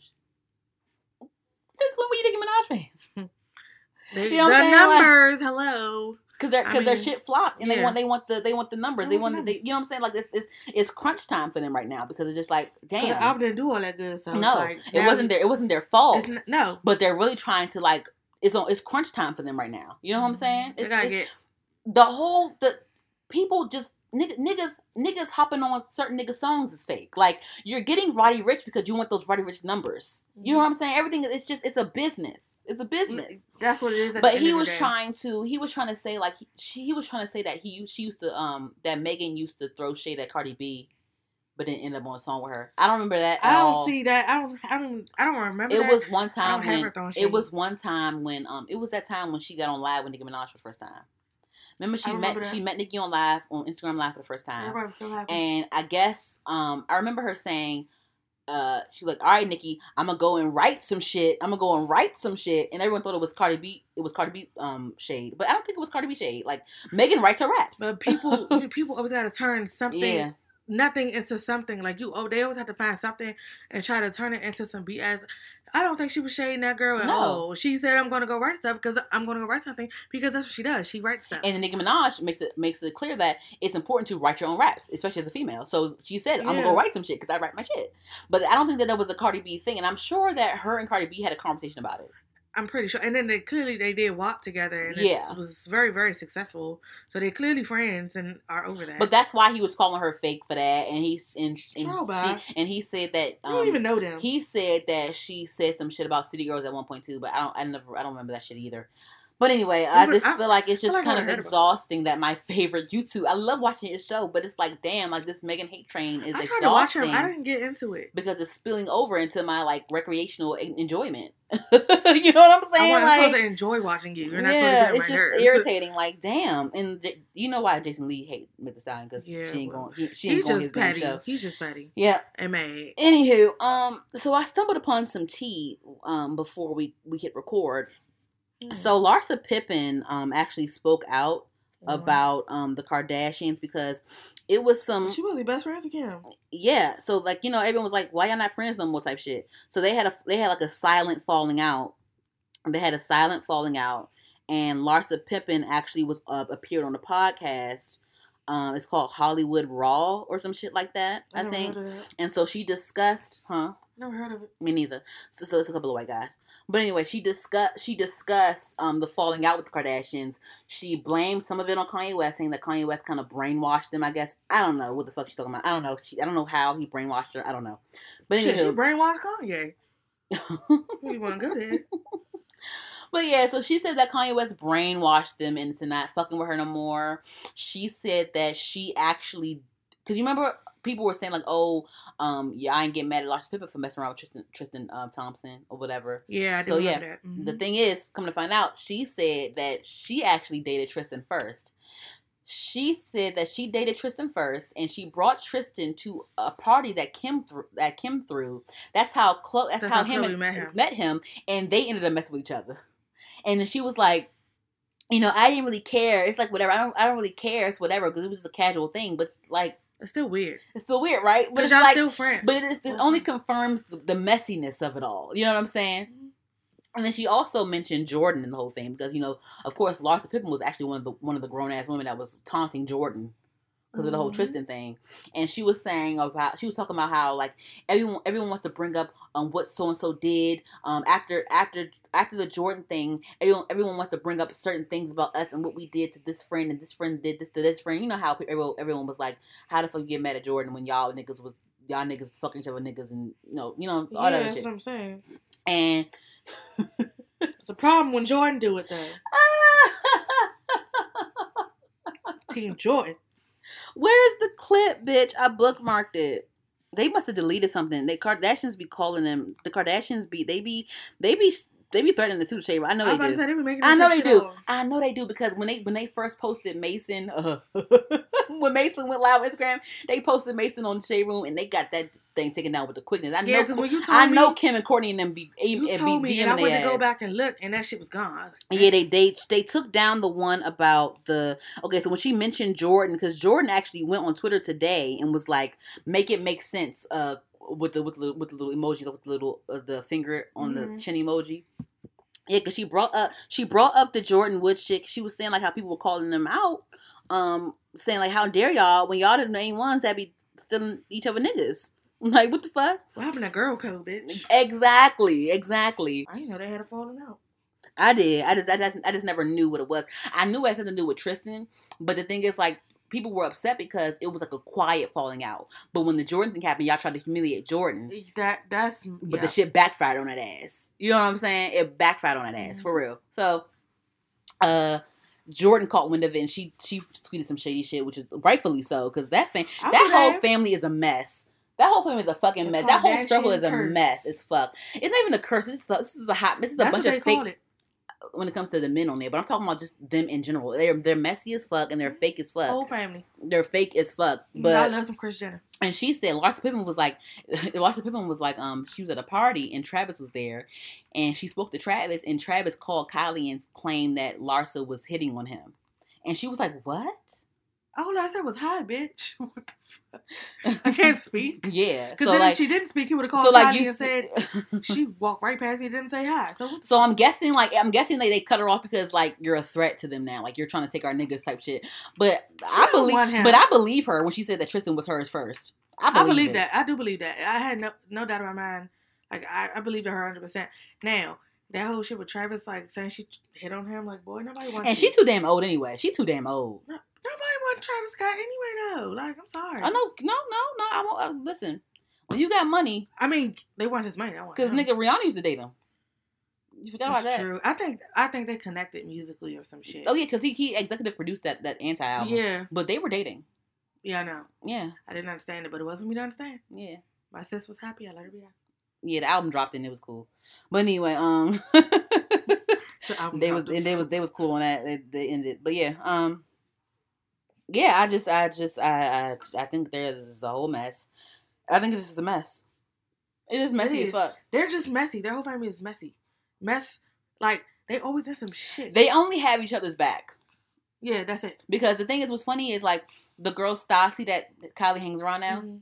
since when were you nicki minaj fan They, You know the saying? Like- numbers. hello. Because their I because their shit flopped and they want they want the they want the numbers They want the you know what i'm saying like it's, it's it's crunch time for them right now because it's just like damn album didn't do all that good. So no like, it wasn't their it wasn't their fault no. but they're really trying to like it's on it's crunch time for them right now you know what i'm mm-hmm. saying They it's, gotta it's- get the whole the people just nigg- niggas niggas hopping on certain niggas songs is fake. Like you're getting Roddy Ricch because you want those Roddy Ricch numbers. You know mm-hmm. what I'm saying? Everything is- it's just it's a business. It's a business. That's what it is. But he was trying to he was trying to say like he, she, he was trying to say that he used- she used to um that Megan used to throw shade at Cardi B, but didn't end up on a song with her. I don't remember that. I don't all. see that. I don't. I don't. I don't remember. It that. was one time when it was one time when um it was that time when she got on live with Nicki Minaj for the first time. Remember she I met remember she met Nicki on live on Instagram live for the first time. Was so. And I guess um I remember her saying, uh, she's like, All right, Nicki, I'm gonna go and write some shit. I'm gonna go and write some shit. And everyone thought it was Cardi B it was Cardi B um shade. But I don't think it was Cardi B shade. Like Megan writes her raps. but people, people always got to turn something, yeah. nothing into something. Like you, oh, they always have to find something and try to turn it into some BS. I don't think she was shading that girl at No. all. She said, "I'm going to go write stuff because I'm going to go write something because that's what she does. She writes stuff." And Nicki Minaj makes it makes it clear that it's important to write your own raps, especially as a female. So she said, "I'm gonna go write some shit because I write my shit." But I don't think that that was a Cardi B thing, and I'm sure that her and Cardi B had a conversation about it. I'm pretty sure. And then they clearly they did WAP together, and Yeah. it was very very successful. So they're clearly friends and are over that. But that's why he was calling her fake for that, and he's and, and, she, and he said that I don't um, even know them. He said that she said some shit about City Girls at one point too, but I don't, I never, I don't remember that shit either. But anyway, I just I- feel like it's just like kind of it. exhausting that my favorite YouTube. I love watching his show, but it's like, damn, like this Megan hate train is I tried to watch exhausting him. I didn't get into it. because it's spilling over into my like recreational enjoyment. you know what I'm saying? I'm like, supposed to enjoy watching you. You're not yeah, supposed to get on my nerves. irritating. Like, damn, and th- you know why Jason Lee hates Megan Stallion because Yeah, she ain't well, going, he, she ain't He's going just petty. show. He's just petty Yeah, and mad. Anywho, um, so I stumbled upon some tea um before we we hit record. Mm. So Larsa Pippen um actually spoke out Mhm. about um the Kardashians because it was some She was the best friends with Kim. yeah. So like you know everyone was like, why y'all not friends no more type shit. So they had a they had like a silent falling out. They had a silent falling out, and Larsa Pippen actually was uh, appeared on the podcast. Um, it's called Hollywood Raw or some shit like that. I, never think. Heard of that. And so she discussed, huh? Never heard of it. Me neither. So, so it's a couple of white guys. But anyway, she discussed she discussed um the falling out with the Kardashians. She blamed some of it on Kanye West, saying that Kanye West kind of brainwashed them. I guess I don't know what the fuck she's talking about. I don't know. She, I don't know how he brainwashed her. I don't know. But anyway, she brainwashed Kanye. You want to go there? But yeah, so she said that Kanye West brainwashed them into not fucking with her no more. She said that she actually, because you remember people were saying like, oh, um, yeah, I ain't get mad at Lars Pippen for messing around with Tristan Tristan um, Thompson or whatever. Yeah, I So, yeah, that. Mhm. The thing is, come to find out, she said that she actually dated Tristan first. She said that she dated Tristan first, and she brought Tristan to a party that Kim threw. That Kim threw. That's how close. That's, That's how, how him and- met him. met him, and they ended up messing with each other. And she was like, you know, I didn't really care. It's like whatever. I don't. I don't really care. It's whatever because it was just a casual thing. But like, It's still weird. it's still weird, right? But it's y'all like, still friends. but it, is, it only confirms the, the messiness of it all. You know what I'm saying? Mm-hmm. And then she also mentioned Jordan in the whole thing because you know, of course, Larsa Pippen was actually one of the one of the grown ass women that was taunting Jordan because of the whole Mhm. Tristan thing. And she was saying about she was talking about how like everyone everyone wants to bring up um what so and so did um after after after the Jordan thing. Everyone everyone wants to bring up certain things about us and what we did to this friend and this friend did this to this friend. You know how everyone everyone was like, how the fuck you get mad at Jordan when y'all niggas was y'all niggas fucking each other niggas and you know you know all yeah, that that's shit. what I'm saying. And It's a problem when Jordan do it though. Team Jordan. Where's the clip, bitch? I bookmarked it. They must have deleted something. They Kardashians be calling them. The Kardashians be they be they be they be threatening the Super Chamber. I know I was they do. to say they be. I know they do. I know they do because when they when they first posted Mason, uh, when Mason went live on Instagram, they posted Mason on the shade room and they got that thing taken down with the quickness. I Yeah, know. when you told I me, know Kim and Kourtney and them be you and told be me, and I DMing went to go back and look, and that shit was gone. Was like, Yeah, they they they took down the one about the okay. So when she mentioned Jordan, because Jordan actually went on Twitter today and was like, "Make it make sense." Uh, with the with the with the little emoji, with the little uh, the finger on the Mhm. chin emoji. Yeah, because she brought up she brought up the Jordan Wood shit. She was saying like how people were calling them out, um, saying like, "How dare y'all when y'all the main ones that be stealing each other niggas." I'm like, what the fuck? what happened to girl code, bitch? Exactly, exactly. I didn't know they had a falling out. I did. I just, I just, I just never knew what it was. I knew it had something to do with Tristan, but the thing is, like, people were upset because it was like a quiet falling out. But when the Jordan thing happened, y'all tried to humiliate Jordan, That that's but yeah. the shit backfired on that ass. You know what I'm saying? It backfired on that ass for real. So, uh. Jordan caught wind of it and she she tweeted some shady shit, which is rightfully so, because that fam- that whole family is a mess. That whole family is a fucking mess. That whole circle is a curse. mess It's fuck. It's not even a curse. This is a, this is a hot. This is a That's bunch of fake it. When it comes to the men on there, but I'm talking about just them in general. They're they're messy as fuck and they're fake as fuck. Whole family. They're fake as fuck. But I love some Kris Jenner. and she said Larsa Pippen was like Larsa Pippen was like um she was at a party and Travis was there and she spoke to Travis and Travis called Kylie and claimed that Larsa was hitting on him. And she was like, What? All I said was hi, bitch. What the fuck? I can't speak. Yeah. Because So then like if she didn't speak, he would have called so like you and said she walked right past and didn't say hi. So So I'm guessing, like, I'm guessing they, they cut her off because, like, you're a threat to them now. Like, you're trying to take our niggas type shit. But I believe, but I believe her when she said that Tristan was hers first. I believe, I believe that. I do believe that. I had no no doubt in my mind. Like I, I believed her hundred percent. Now that whole shit with Travis, like saying she hit on him, like boy, nobody wants. And you. she's too damn old anyway. She too damn old. Nobody wants Travis Scott anyway. Though, like I'm sorry. I know, no, no, no. I won't. Uh, listen, when you got money, I mean, they want his money. Because nigga Rihanna used to date him. You forgot about that? true. I think I think they connected musically or some shit. Oh yeah, because he he executive produced that that anti album. yeah, but they were dating. yeah. I know. Yeah, I didn't understand it, but it wasn't for me to understand. yeah, My sis was happy. I let her be happy. yeah. The album dropped and it was cool. But anyway, um. The album they was and they was they was cool on that. They, they ended, but yeah, um, yeah. I just I just I I, I think there's a whole mess. I think it's just a mess. It is messy It as fuck. They're just messy. Their whole family is messy. Mess. Like they always did some shit. They only have each other's back yeah, that's it. because the thing is, what's funny is like the girl Stassie that Kylie hangs around now. Mhm.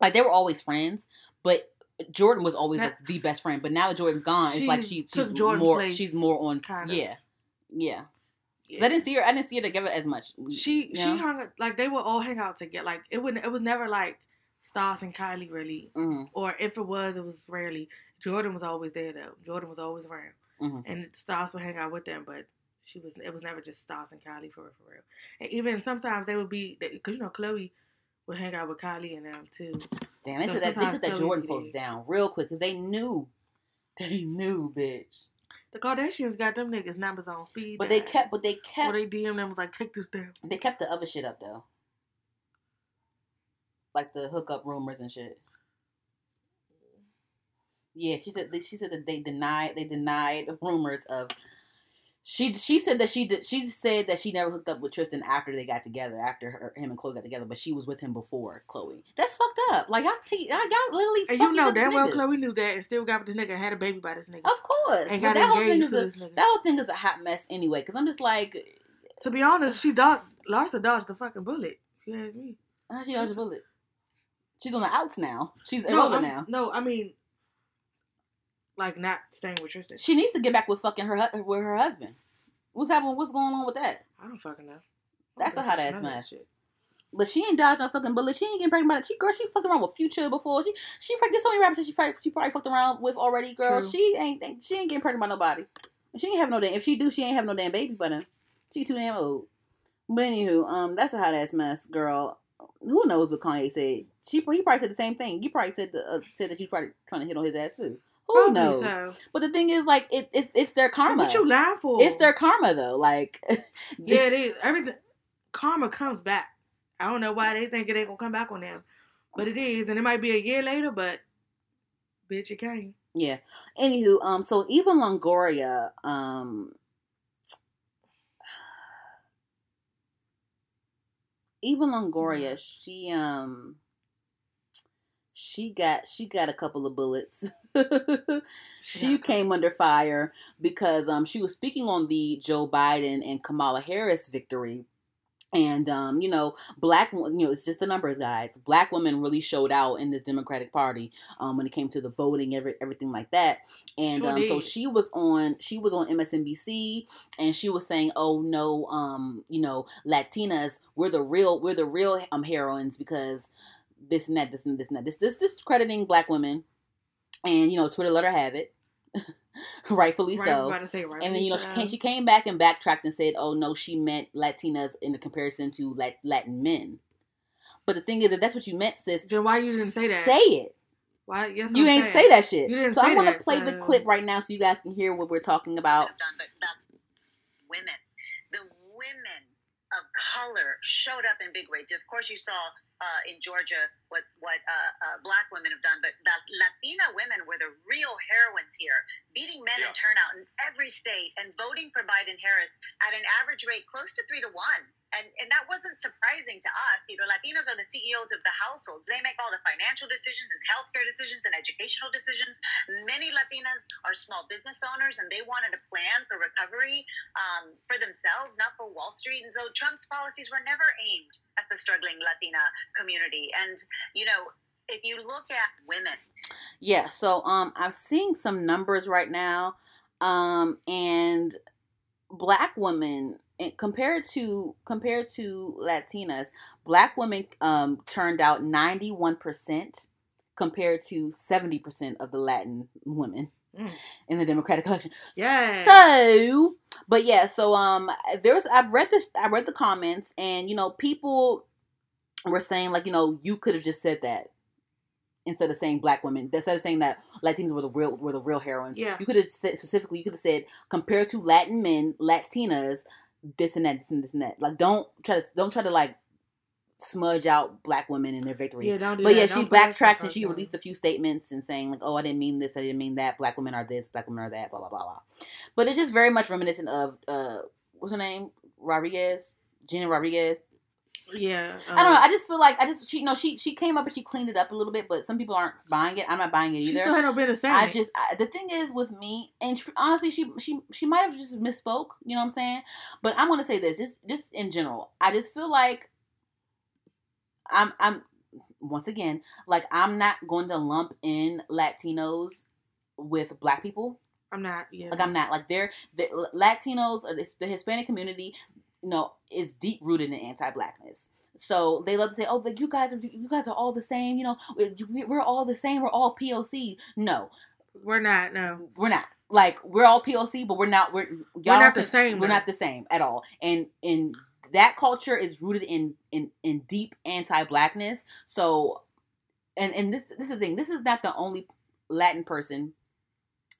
Like they were always friends, but Jordan was always That- like the best friend. But now that Jordan's gone, it's like She's she took she's Jordan's more place, she's more on kinda. yeah yeah. Yeah. I didn't see her. I didn't see her together as much. She she know? hung like they would all hang out together. Like it wouldn't. It was never like Stas and Kylie really, Mhm. or if it was, it was rarely. Jordan was always there though. Jordan was always around, Mhm. and Stas would hang out with them. But she was. It was never just Stas and Kylie for real, for real. And even sometimes they would be because you know Khloe would hang out with Kylie and them too. Damn, they So took that, they sometimes that Jordan post down real quick because they knew. They knew, bitch. The Kardashians got them niggas numbers on speed. But they kept, but they Or kept, they DM them was like, take this down. they kept the other shit up though. Like the hookup rumors and shit. Yeah, she said she said that they denied they denied rumors of. She she said that she did she said that she never hooked up with Tristan after they got together after her, him and Khloe got together, but she was with him before Khloe. That's fucked up. Like I t- I got literally. And you know damn well niggas. Khloe knew that and still got with this nigga and had a baby by this nigga. Of course, and got that whole thing is a, that whole thing is a hot mess anyway. Because I'm just like, To be honest, she dodged Larsa dodged the fucking bullet. If you ask me. how she dodged the bullet? She's on the outs now. She's No, I'm- now. no, I mean, like not staying with Tristan. She needs to get back with fucking her with her husband. What's happening? What's going on with that? I don't fucking know. That's a hot ass none of that mess. shit. But she ain't dodged no fucking bullet. She ain't getting pregnant by She girl, she fucking around with Future before. She she this only rapper she probably she probably fucked around with already. Girl, True. she ain't she ain't getting pregnant by nobody. She ain't have no damn. If she do, she ain't have no damn baby by then. She too damn old. But anywho, um, that's a hot ass mess, girl. Who knows what Kanye said? She he probably said the same thing. You probably said the, uh, said that you probably trying to hit on his ass too. Who Probably knows? So. But the thing is, like, it, it it's their karma. What you lying for? It's their karma though. Like, Yeah, it is. Everything karma comes back. I don't know why they think it ain't gonna come back on them, but it is, and it might be a year later. But bitch, it came. Yeah. Anywho, um, so Eva Longoria, um, Eva Longoria, she um, she got she got a couple of bullets. she a came under fire because um she was speaking on the Joe Biden and Kamala Harris victory. And um, you know, black you know, it's just the numbers, guys. Black women really showed out in this Democratic Party um, when it came to the voting, every, everything like that. And Sure um, so she was on she was on MSNBC and she was saying, "Oh no, um, you know, Latinas, we're the real we're the real um heroines because this and that, this and this and that, this this discrediting black women." And you know, Twitter let her have it, rightfully Right, so. about to say right. And then you know she came, she came back and backtracked and said, "Oh no, she meant Latinas in the comparison to Lat- Latin men." But the thing is, if that's what you meant, sis, Then why you didn't say that? Say it. Why? Yes, You I'm ain't saying. say that shit. You didn't so say I'm gonna that, play the clip right now so you guys can hear what we're talking about. have done, but about women. The women of color showed up in big ways. Of course, you saw uh, in Georgia what what uh, uh, black women have done, but Latina women were the real heroines here, beating men in turnout in every state and voting for Biden Harris at an average rate close to three to one. And, and that wasn't surprising to us. You know, Latinos are the CEOs of the households. They make all the financial decisions and healthcare decisions and educational decisions. Many Latinas are small business owners and they wanted a plan for recovery um, for themselves, not for Wall Street. And so Trump's policies were never aimed at the struggling Latina community. And, you know, if you look at women, Yeah, so um I'm seeing some numbers right now. Um and black women and compared to compared to Latinas, black women um turned out 91% compared to 70% of the Latin women Mm. in the Democratic election. Yeah. So, but yeah, so um there's I've read this I read the comments and you know people were saying like, you know, you could have just said that instead of saying black women, instead of saying that Latinas were the real were the real heroines. Yeah. You could have said specifically you could have said compared to Latin men, Latinas, this and that, this and this and that. Like don't try to don't try to like smudge out black women in their victory. Yeah, don't do But that. yeah, she Don't put backtracked and she there. released a few statements and saying like, "Oh, I didn't mean this. I didn't mean that. Black women are this. Black women are that. Blah blah blah blah." But it's just very much reminiscent of uh, what's her name? Rodriguez, Gina Rodriguez. Yeah. I don't know. um, I just feel like I just she you know she she came up and she cleaned it up a little bit, but some people aren't buying it. I'm not buying it she either. still had no I just I, the thing is with me, and tr- honestly, she she she might have just misspoke. You know what I'm saying? But I'm gonna say this, just just in general, I just feel like I'm I'm once again like I'm not going to lump in Latinos with Black people. I'm not. Yeah. Like I'm not like they're the Latinos or the, the Hispanic community, you know, is deep rooted in anti-blackness. So they love to say, "Oh, but you guys are you guys are all the same." You know, we- we're all the same. We're all POC. No, We're not. No. we're not. Like we're all POC, but we're not. We're y'all We're not the same, We're though. not the same at all. And and that culture is rooted in in in deep anti-blackness. So, and and this this is the thing. This is not the only Latin person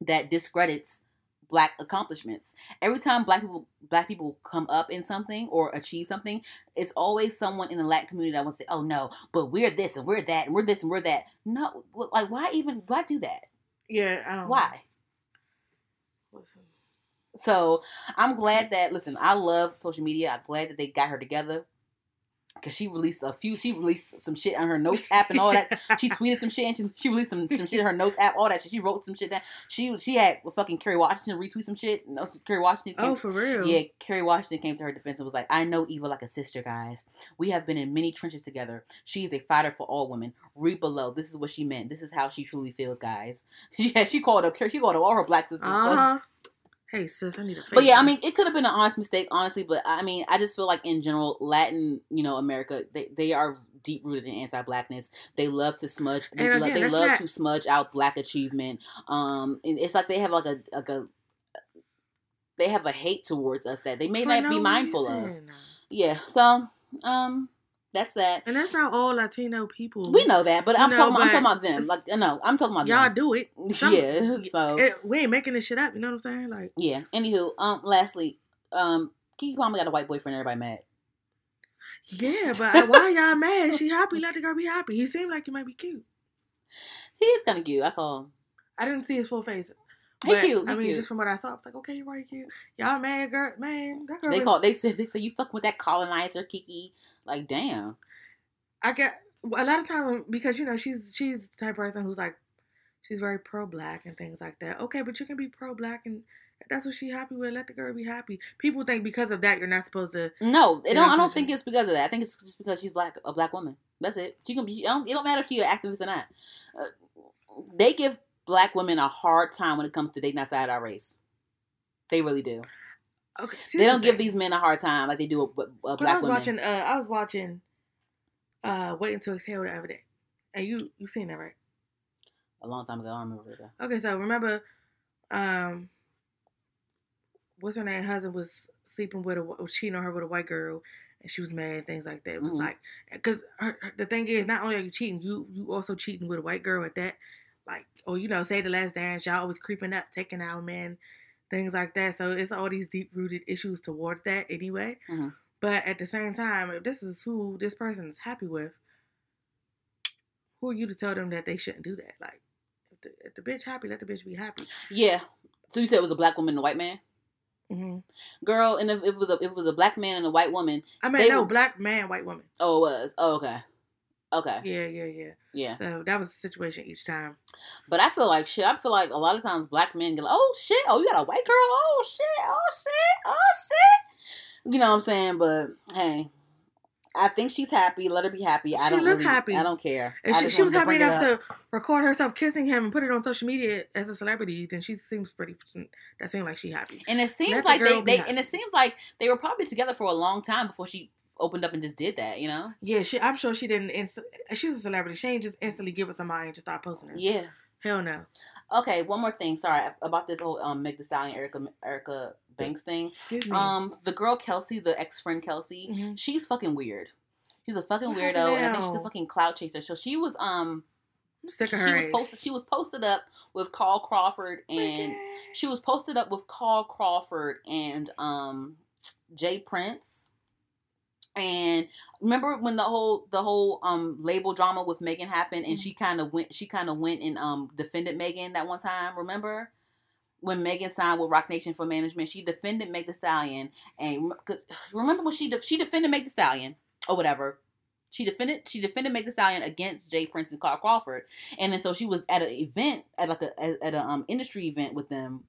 that discredits black accomplishments. Every time black people black people come up in something or achieve something, it's always someone in the Latin community that wants to say, "Oh no, but we're this and we're that and we're this and we're that." No, like why even why do that? Yeah. I don't Why? Listen. So I'm glad that listen, I love social media. I'm glad that they got her together. Cause she released a few she released some shit on her notes app and all that. She tweeted some shit and she, she released some, some shit on her notes app, all that shit. She wrote some shit down. She she had fucking Kerry Washington retweet some shit. No Kerry Washington came, Oh, for real. Yeah, Kerry Washington came to her defense and was like, I know Eva like a sister, guys. We have been in many trenches together. She is a fighter for all women. Read below. This is what she meant. This is how she truly feels, guys. Yeah, she called up she called up all her black sisters. Uh huh. Hey sis, I need a. But yeah, I mean, it could have been an honest mistake, honestly. But I mean, I just feel like in general, Latin, you know, America, they they are deep rooted in anti-blackness. They love to smudge. They, again, they love not- to smudge out black achievement. Um, and it's like they have like a like a they have a hate towards us that they may For not be no mindful of. Yeah. So, um, that's that. And that's not all Latino people. We know that, but I'm know, talking. About, I'm talking about them. Like, no, I'm talking about Y'all them. do it. Some- yeah. So It- we ain't making this shit up. You know what I'm saying? Like, yeah. Anywho, um, lastly, um, Keke Palmer got a white boyfriend. Everybody mad. yeah, but why y'all mad? She happy. Let the girl be happy. He seemed like he might be cute. He is kind of cute. That's all. I didn't see his full face. He But, cute, he I mean, cute. just from what I saw, I was like, okay, you're right, cute. Y'all mad, girl? Man, that girl. They was- call. They said. They say you fuck with that colonizer, Keke. Like, damn. I get a lot of times because you know she's she's the type of person who's like she's very pro black and things like that. Okay, but you can be pro black and that's what she happy with. Let the girl be happy. People think because of that you're not supposed to. No, it don't. I don't think it's because of that. I think it's just because she's black, a black woman. That's it. She can be. It don't, it don't matter if she's an activist or not. Uh, they give black women a hard time when it comes to dating outside our race. They really do. Okay, see, They don't the give these men a hard time like they do a, black I was women. watching. Uh, I was watching. Uh, waiting to exhale the other day, and you you seen that right? a long time ago. I don't remember it though. Okay, so remember, um, what's her name? Husband was sleeping with a was cheating on her with a white girl, and she was mad. Things like that. It was Mhm. like because the thing is, not only are you cheating, you you also cheating with a white girl at that. Or you know, say the last dance, y'all always creeping up, taking out men, things like that. So it's all these deep rooted issues towards that anyway. Mhm. But at the same time, if this is who this person is happy with, who are you to tell them that they shouldn't do that? Like. the, if the bitch happy, let the bitch be happy. Yeah. So you said it was a black woman and a white man, Mm-hmm. girl, and if it was a if it was a black man and a white woman, I mean, They no, would- black man, white woman. oh, it was. Oh, okay. Okay. Yeah, yeah, yeah. Yeah. So that was the situation each time. But I feel like shit. I feel like a lot of times black men get like, oh shit, oh you got a white girl, oh shit, oh shit, oh shit. You know what I'm saying? But hey, I think she's happy. Let her be happy. I She don't look really, happy. I don't care. If she, she was happy enough to record herself kissing him and put it on social media as a celebrity, then she seems pretty. That seems like she happy. And it seems Let the like they, they and it seems like they were probably together for a long time before she opened up and just did that. You know? Yeah, she. I'm sure she didn't. Inst- she's a celebrity. She ain't just instantly get with somebody and just start posting it. Yeah. Hell no. Okay. One more thing. Sorry about this whole um Meg Thee Stallion Erica Erica Banks thing. Excuse me. Um, the girl Kelsey, the ex friend Kelsey, Mhm. she's fucking weird. She's a fucking What weirdo, and I think she's a fucking cloud chaser. So she was um I'm sick she of was posted she was posted up with Carl Crawford and she was posted up with Carl Crawford and um J. Prince. And remember when the whole the whole um label drama with Megan happened and she kind of went she kind of went and um defended Megan that one time, remember? When Megan signed with Roc Nation for management, she defended Meg Thee Stallion and cuz remember when she de- she defended Meg Thee Stallion or whatever. She defended she defended Meg Thee Stallion against J. Prince and Carl Crawford. And then so she was at an event at like a at, at a um industry event with them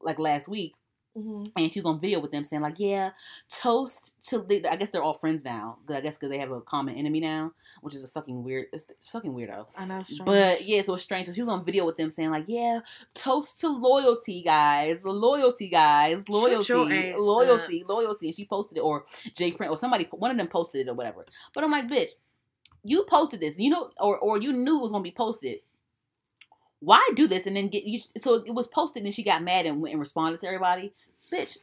like last week Mhm. and she's on video with them saying like, "Yeah, toast to." The, I guess they're all friends now. I guess because they have a common enemy now, which is a fucking weird. It's, it's fucking weirdo. I know. But yeah, so it's strange. So she was on video with them saying like, "Yeah, toast to loyalty, guys. Loyalty, guys. Loyalty, loyalty, loyalty." And she posted it, or J. Prince, or somebody, one of them posted it, or whatever. But I'm like, bitch, you posted this, you know, or or you knew it was gonna be posted. Why do this and then get you? So it was posted, and she got mad and went and responded to everybody. Bitch,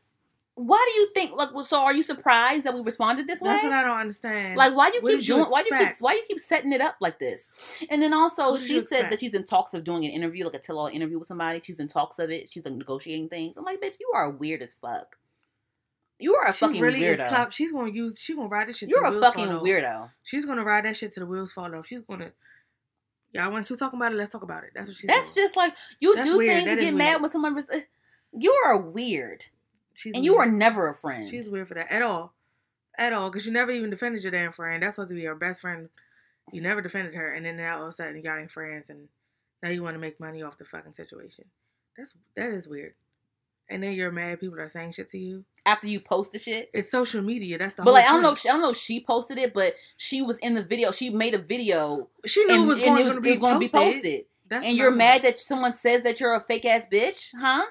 why do you think? Like, well, so are you surprised that we responded this way? that's what I don't understand. Like why do you What keep you doing? why do you keep? Why you keep setting it up like this? And then also What she said that she's in talks of doing an interview, like a tell-all interview with somebody. She's in talks of it. She's like negotiating things. I'm like, bitch, you are weird as fuck. You are a she fucking really is weirdo. clout. She's gonna use. She's gonna ride this shit. You're a fucking weirdo. She's gonna ride that shit to the wheels fall off. She's gonna. Yeah, I want to keep talking about it. Let's talk about it. That's what she's. That's doing. just like you That's do weird. things That and get mad weird. when someone. You are weird, She's and you are never a friend. She's weird for that at all, at all. Because you never even defended your damn friend. That's supposed to be your best friend. You never defended her, and then now all of a sudden y'all in friends, and now you want to make money off the fucking situation. That's that is weird. And then you're mad people are saying shit to you. After you post the shit. It's social media. That's the. But whole like I don't know, if she, I don't know if she posted it, but she was in the video. She made a video, she knew and, it was going, to be be posted. That's and you're mad that someone says that you're a fake ass bitch, huh?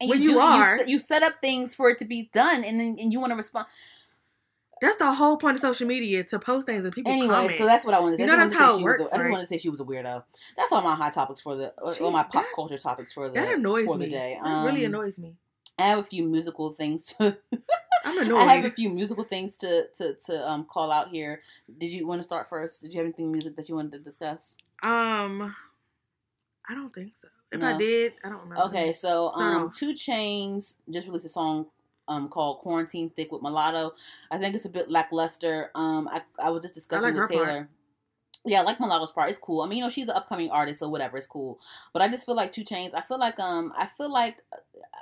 And When you do, are. you, set up things for it to be done, and then and you want to respond That's the whole point of social media to post things and people anyway. comment. So that's what I wanted. You know that's to how say it was a- works, I just wanted to say she was a weirdo. That's all my hot topics for the, She- all my pop that- culture topics for the that annoys for me. the day. That really Um, annoys me. I have a few musical things to. I'm annoyed. I have a few musical things to to to um call out here. Did you want to start first? Did you have anything music that you wanted to discuss? Um, I don't think so. If No. I did, I don't know. Okay, so um. Two Chainz just released a song um called "Quarantine Thick" with Mulatto. I think it's a bit lackluster. Um, I I was just discussing like with Taylor. part. Yeah, I like Mulatto's part. It's cool. I mean, you know, she's an upcoming artist, so whatever, it's cool. But I just feel like Two Chainz. I feel like um, I feel like uh,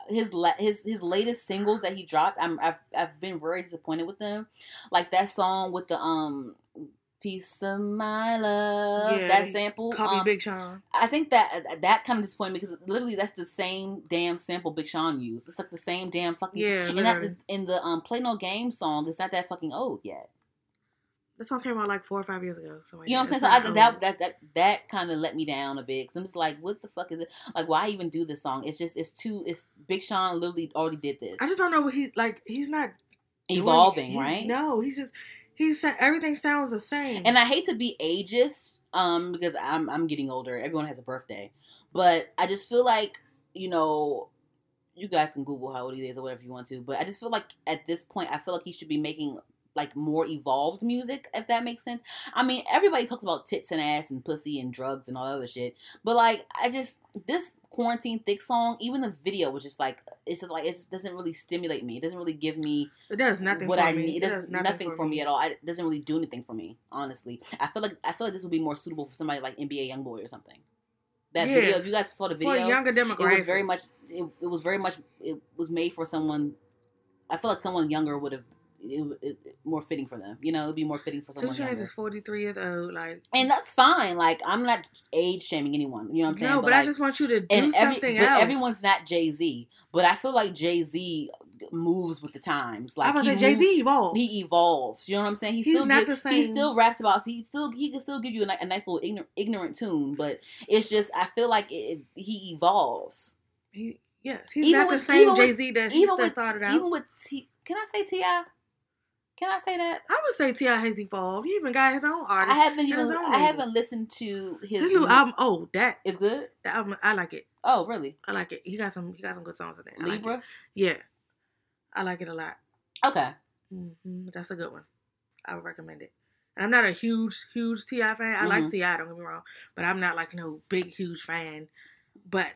his la- his his latest singles that he dropped. I'm I've I've been very disappointed with them. Like that song with the um. Piece of my love. Yeah, that sample. Copy um, Big Sean. I think that that kind of disappointed me because literally that's the same damn sample Big Sean used. It's like the same damn fucking Yeah, And that in the um Play No Game song, it's not that fucking old yet. That song came out like four or five years ago. like You know what I'm saying? So I, that that that that kind of let me down a bit. Cause I'm just like, what the fuck is it? Like, why even do this song? It's just it's too. It's Big Sean literally already did this. I just don't know what he like. He's not doing- evolving, he's- right? No, he's just he's said everything sounds the same. And I hate to be ageist, um, because I'm I'm getting older. Everyone has a birthday, but I just feel like you know, you guys can Google how old he is or whatever you want to. But I just feel like at this point, I feel like he should be making like more evolved music, if that makes sense. I mean, everybody talks about tits and ass and pussy and drugs and all that other shit, but like, I just this quarantine thick song, even the video was just like it's just like it doesn't really stimulate me. It doesn't really give me it does nothing what for I me. need. It does nothing, nothing, for me. at all. I, it doesn't really do anything for me, honestly. I feel like I feel like this would be more suitable for somebody like NBA YoungBoy or something. That Yeah. video, if you guys saw the For video, a younger it was very much. It, it was very much. It was made for someone. I feel like someone younger would have. It, it, it- more fitting for them. You know, it'd be more fitting for Two someone Chainz is 43 years old. Like, And that's fine. Like I'm not age shaming anyone. You know what I'm saying? no, but, I like, just want you to do and every, something but else. everyone's not Jay Z. But I feel like Jay Z moves with the times. Like I was Jay Z evolved. he evolves. You know what I'm saying? He He's still not give- the He still raps about. He still he can still give you a, a nice little ignorant, ignorant tune, but it's just I feel like it, he evolves. He, yes, he's Even not with- the same Jay Z that with started out. even with T, can I say T.I.? Can I say that? I would say T.I. has evolved. He even got his own artist. I haven't even. I label. haven't listened to his, His new album. Oh, that Is good. that album. I like it. Oh, really? I like it. He got some. He got some good songs in there. I like. Libra. Yeah, I like it a lot. Okay. hmm That's a good one. I would recommend it. And I'm not a huge, huge T.I. fan. I like Mhm. Ti. Don't get me wrong, but I'm not like no big, huge fan. But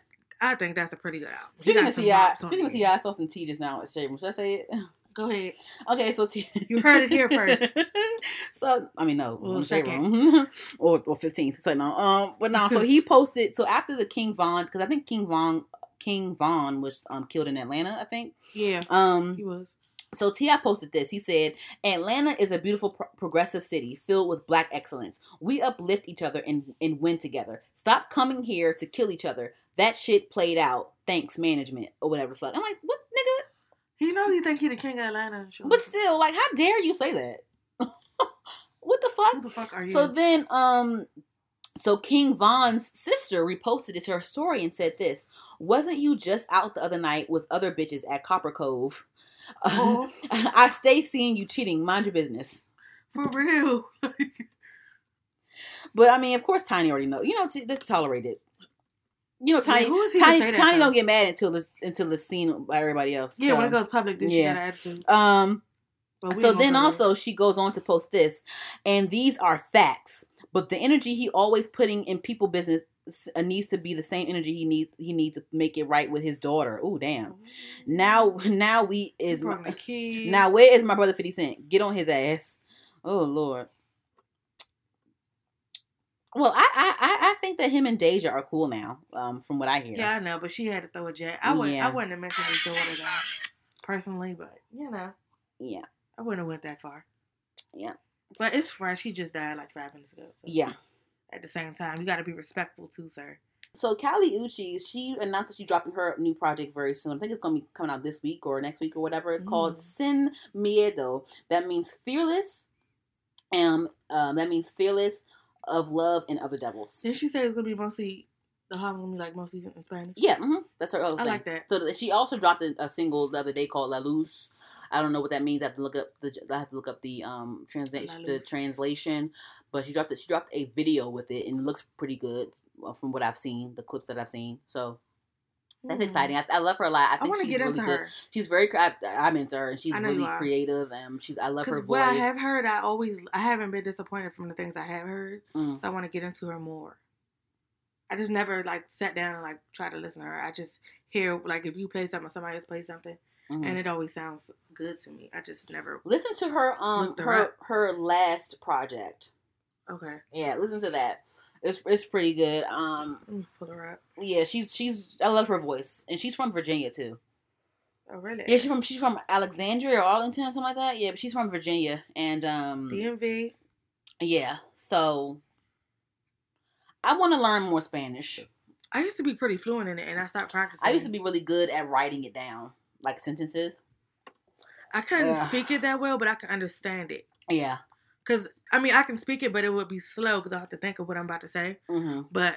I think that's a pretty good album. Speaking of T.I., speaking of. T.I., I saw some tea just now at Shade Room. Should I say it? Go ahead. Okay, so T- You heard it here first. so I mean, no, Well, second. Or or fifteenth. So no, um, but no. So he posted. So after the King Von, because I think King Von King Von was um killed in Atlanta. I think. Yeah, Um, he was. so T.I posted this. He said, "Atlanta is a beautiful, pro- progressive city filled with black excellence. We uplift each other and and win together. Stop coming here to kill each other. That shit played out. Thanks, management or whatever the fuck." I'm like, "What, nigga?" You know, you think he the king of Atlanta? But still, like, how dare you say that? what the fuck? who the fuck are you? So then, um, so King Von's sister reposted it to her story and said this: "Wasn't you just out the other night with other bitches at Copper Cove? Oh. I stay seeing you cheating. Mind your business." for real. But I mean, of course, Tiny already know. You know, t- that's tolerated. You know, Tiny. Yeah, he Tiny, Tiny don't get mad until it's until it's seen by everybody else. Yeah, when it goes public, then Yeah. she got an attitude. Um. So then also she goes on to post this, and these are facts. But the energy he always putting in people business uh, needs to be the same energy he needs he needs to make it right with his daughter. Oh damn! Now now we is my, now where is my brother Fifty Cent? Get on his ass. Oh lord. Well, I I I- think that him and Deja are cool now. Um, from what I hear. Yeah, I know, but she had to throw a jet. I wouldn't. Yeah. I wouldn't have mentioned his daughter though, personally, but you know, Yeah. I wouldn't have went that far. Yeah. But it's fresh. He just died like five minutes ago. so Yeah. At the same time, you got to be respectful too, sir. So Kali Uchis, she announced that she's dropping her new project very soon. I think it's gonna be coming out this week or next week or whatever. It's called Mm. Sin Miedo. That means fearless. Um, um, that means fearless of love and other devils. Didn't she say it's gonna be mostly the album gonna be like mostly in Spanish? Yeah, hmm that's her other I thing. like that. So she also dropped a, a single the other day called La Luz. I don't know what that means. I have to look up the I have to look up the um translation the translation. But she dropped it. She dropped a video with it and it looks pretty good uh, from what I've seen, the clips that I've seen. So that's Mm. exciting. I, I love her a lot. I I think to she's get really into good. her She's very. I, I'm into her, and she's I really creative. And she's. I love her voice. what I have heard, I always I haven't been disappointed from the things I have heard. Mm. So I want to get into her more. I just never like sat down and like try to listen to her. I just hear like if you play something, or somebody else plays something, Mhm. and it always sounds good to me. I just never. Listen to her. Um, her her her last project. Okay, Yeah, listen to that. It's it's pretty good. Um, pull her up. yeah, she's she's. I love her voice, and she's from Virginia too. Oh really? Yeah, she's from she's from Alexandria or Arlington, or something like that. Yeah, but she's from Virginia, and um, DMV. yeah. So I want to learn more Spanish. I used to be pretty fluent in it, and I stopped practicing. I used to be really good at writing it down, like sentences. I couldn't Ugh. speak it that well, but I can understand it. Yeah. Cause I mean, I can speak it, but it would be slow because I have to think of what I'm about to say. hmm But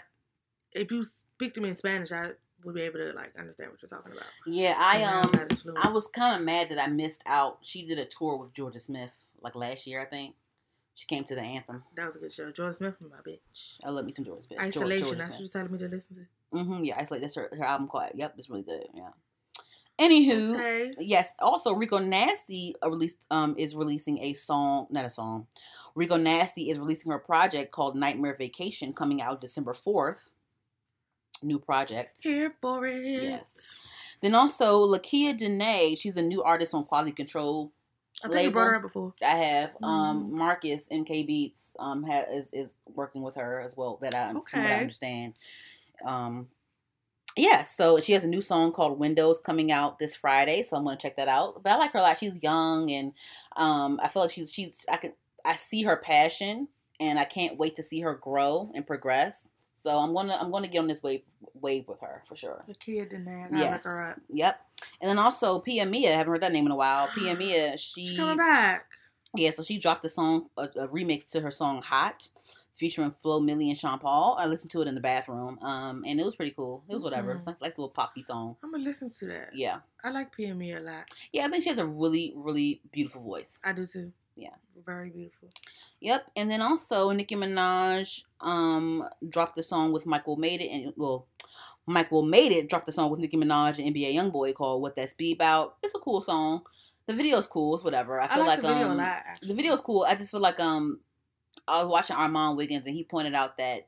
if you speak to me in Spanish, I would be able to like understand what you're talking about. Yeah, I And now I'm um, not as fluent. I was kind of mad that I missed out. She did a tour with Jorja Smith like last year, I think. She came to the anthem. that was a good show. Jorja Smith, my bitch. I love me some Jorja Smith. George- Isolation. Jorja That's what you're telling me to listen to. Mm-hmm. Yeah, isolate. That's her, her album called. Yep, it's really good. Yeah. Anywho, Okay. yes. Also, Rico Nasty uh, released um is releasing a song, not a song. Rico Nasty is releasing her project called Nightmare Vacation, coming out December fourth. New project. Here for it. Yes. Then also Lakeyah Danaee, she's a new artist on Quality Control. I think you brought her up before. I have um Mhm. Marcus MK Beats um ha, is is working with her as well. That I from what I Okay. understand. um, yeah, so she has a new song called Windows coming out this Friday, so I'm gonna check that out. But I like her a lot. She's young, and um, I feel like she's she's I can I see her passion, and I can't wait to see her grow and progress. So I'm gonna I'm gonna get on this wave wave with her for sure. The kid in there. I Yes. look her up. Yep. And then also Pia Mia, haven't heard that name in a while. Pia Mia, she She's coming back. yeah, so she dropped a song, a, a remix to her song "Hot," featuring Flo Milli and Sean Paul. I listened to it in the bathroom, um, and it was pretty cool. It was whatever, Mhm. like, like a little poppy song. I'm gonna listen to that. Yeah, I like PME a lot. yeah, I think she has a really, really beautiful voice. I do too. Yeah. Very beautiful. Yep, and then also Nicki Minaj um dropped the song with Mike WiLL Made-It, and well, Mike WiLL Made-It dropped the song with Nicki Minaj and NBA YoungBoy called "What That Speed About." It's a cool song. The video's cool. It's whatever. I I, feel like, like, the video um, a lot. Actually. the video's cool. I just feel like um I was watching Armon Wiggins and he pointed out that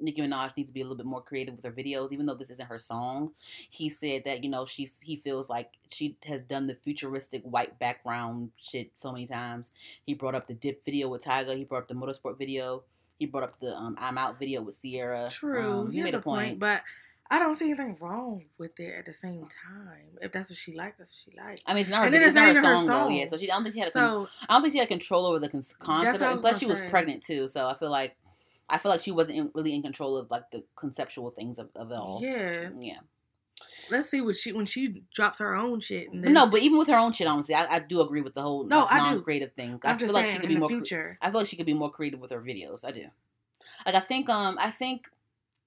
Nicki Minaj needs to be a little bit more creative with her videos, even though this isn't her song. He said that you know she he feels like she has done the futuristic white background shit so many times. He brought up the dip video with Tyga. He brought up the motorsport video. He brought up the um, I'm Out video with Ciara. True. Um, he made a a point. point. but I don't see anything wrong with it at the same time. If that's what she likes, that's what she likes. I mean, it's not her, And then it's not not her even her song, though. Yeah, so she I don't think she had a So I don't think she had control over the concept. of Plus, she was say. pregnant too, so I feel like I feel like she wasn't in, really in control of like the conceptual things of, of it all. yeah, yeah. let's see what she when she drops her own shit. No, but even with her own shit, honestly, I, I do agree with the whole No, like, non-creative thing. I I'm feel just like she could be more. future. I feel like she could be more creative with her videos. I do. Like I think um I think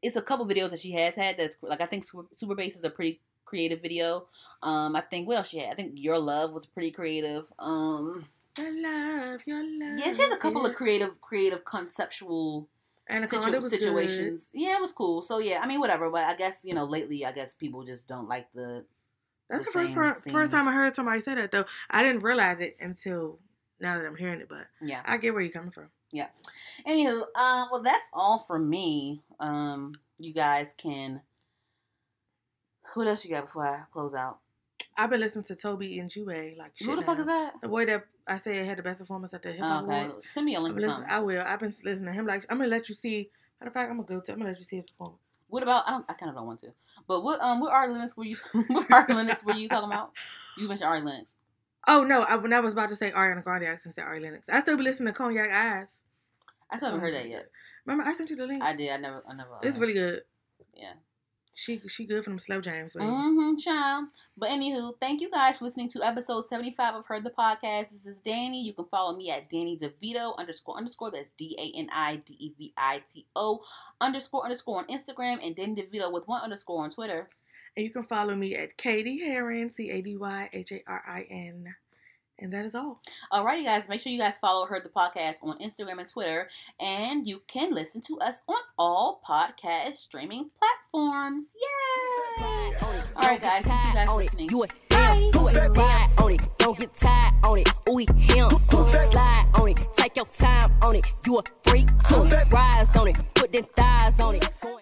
it's a couple videos that she has had that's like I think Super, Super Bass is a pretty creative video. Um I think what else she had? I think Your Love was pretty creative. Um Your love, your love. yeah, she has a couple of creative creative conceptual and situ- situations. Yeah, it was cool. So yeah, I mean whatever, but I guess you know lately I guess people just don't like the That's the the first part, first time I heard somebody say that though. I didn't realize it until now that I'm hearing it, but yeah. I get where you're coming from. Anywho, uh, well, that's all for me. Um, you guys can. What else you got before I close out? I've been listening to Toby and Jube like shit. Who the fuck now. is that? The boy that I said had the best performance at the hip hop okay, awards. send me a link been or listening- something. I will. I've been listening to him. Like I'm gonna let you see. Matter of fact, I'm gonna go to. I'm gonna let you see his performance. What about? I don't. I kind of don't want to. But what? Um, what Ari Lennox were you? what Ari Lennox were you talking about? You mentioned Ari Lennox. Oh no! I, when I was about to say Ariana Grande, I said Ari Lennox. I still be listening to Cognac Eyes. I still haven't heard that yet. Remember, I sent you the link. I did. I never. I never. it's uh, really good. Yeah. She she good for them slow jams. Baby. Mm-hmm, child. But anywho, thank you guys for listening to episode 75 of Herd the Podcast. This is Dani. You can follow me at Dani DeVito underscore underscore. That's D-A-N-I-D-E-V-I-T-O underscore underscore on Instagram and Dani DeVito with one underscore on Twitter. And you can follow me at Cady Harin, C A D Y H A R I N. And that is all. Alrighty, guys. Make sure you guys follow her the Podcast on Instagram and Twitter. And you can listen to us on all podcast streaming platforms. Yay! Alright, guys. Thank you guys for listening. You a Bye. Ride on it. Don't get tired on it. Ooh, him. Slide on it. Take your time on it. You a freak. Rise on it. Put them thighs on it.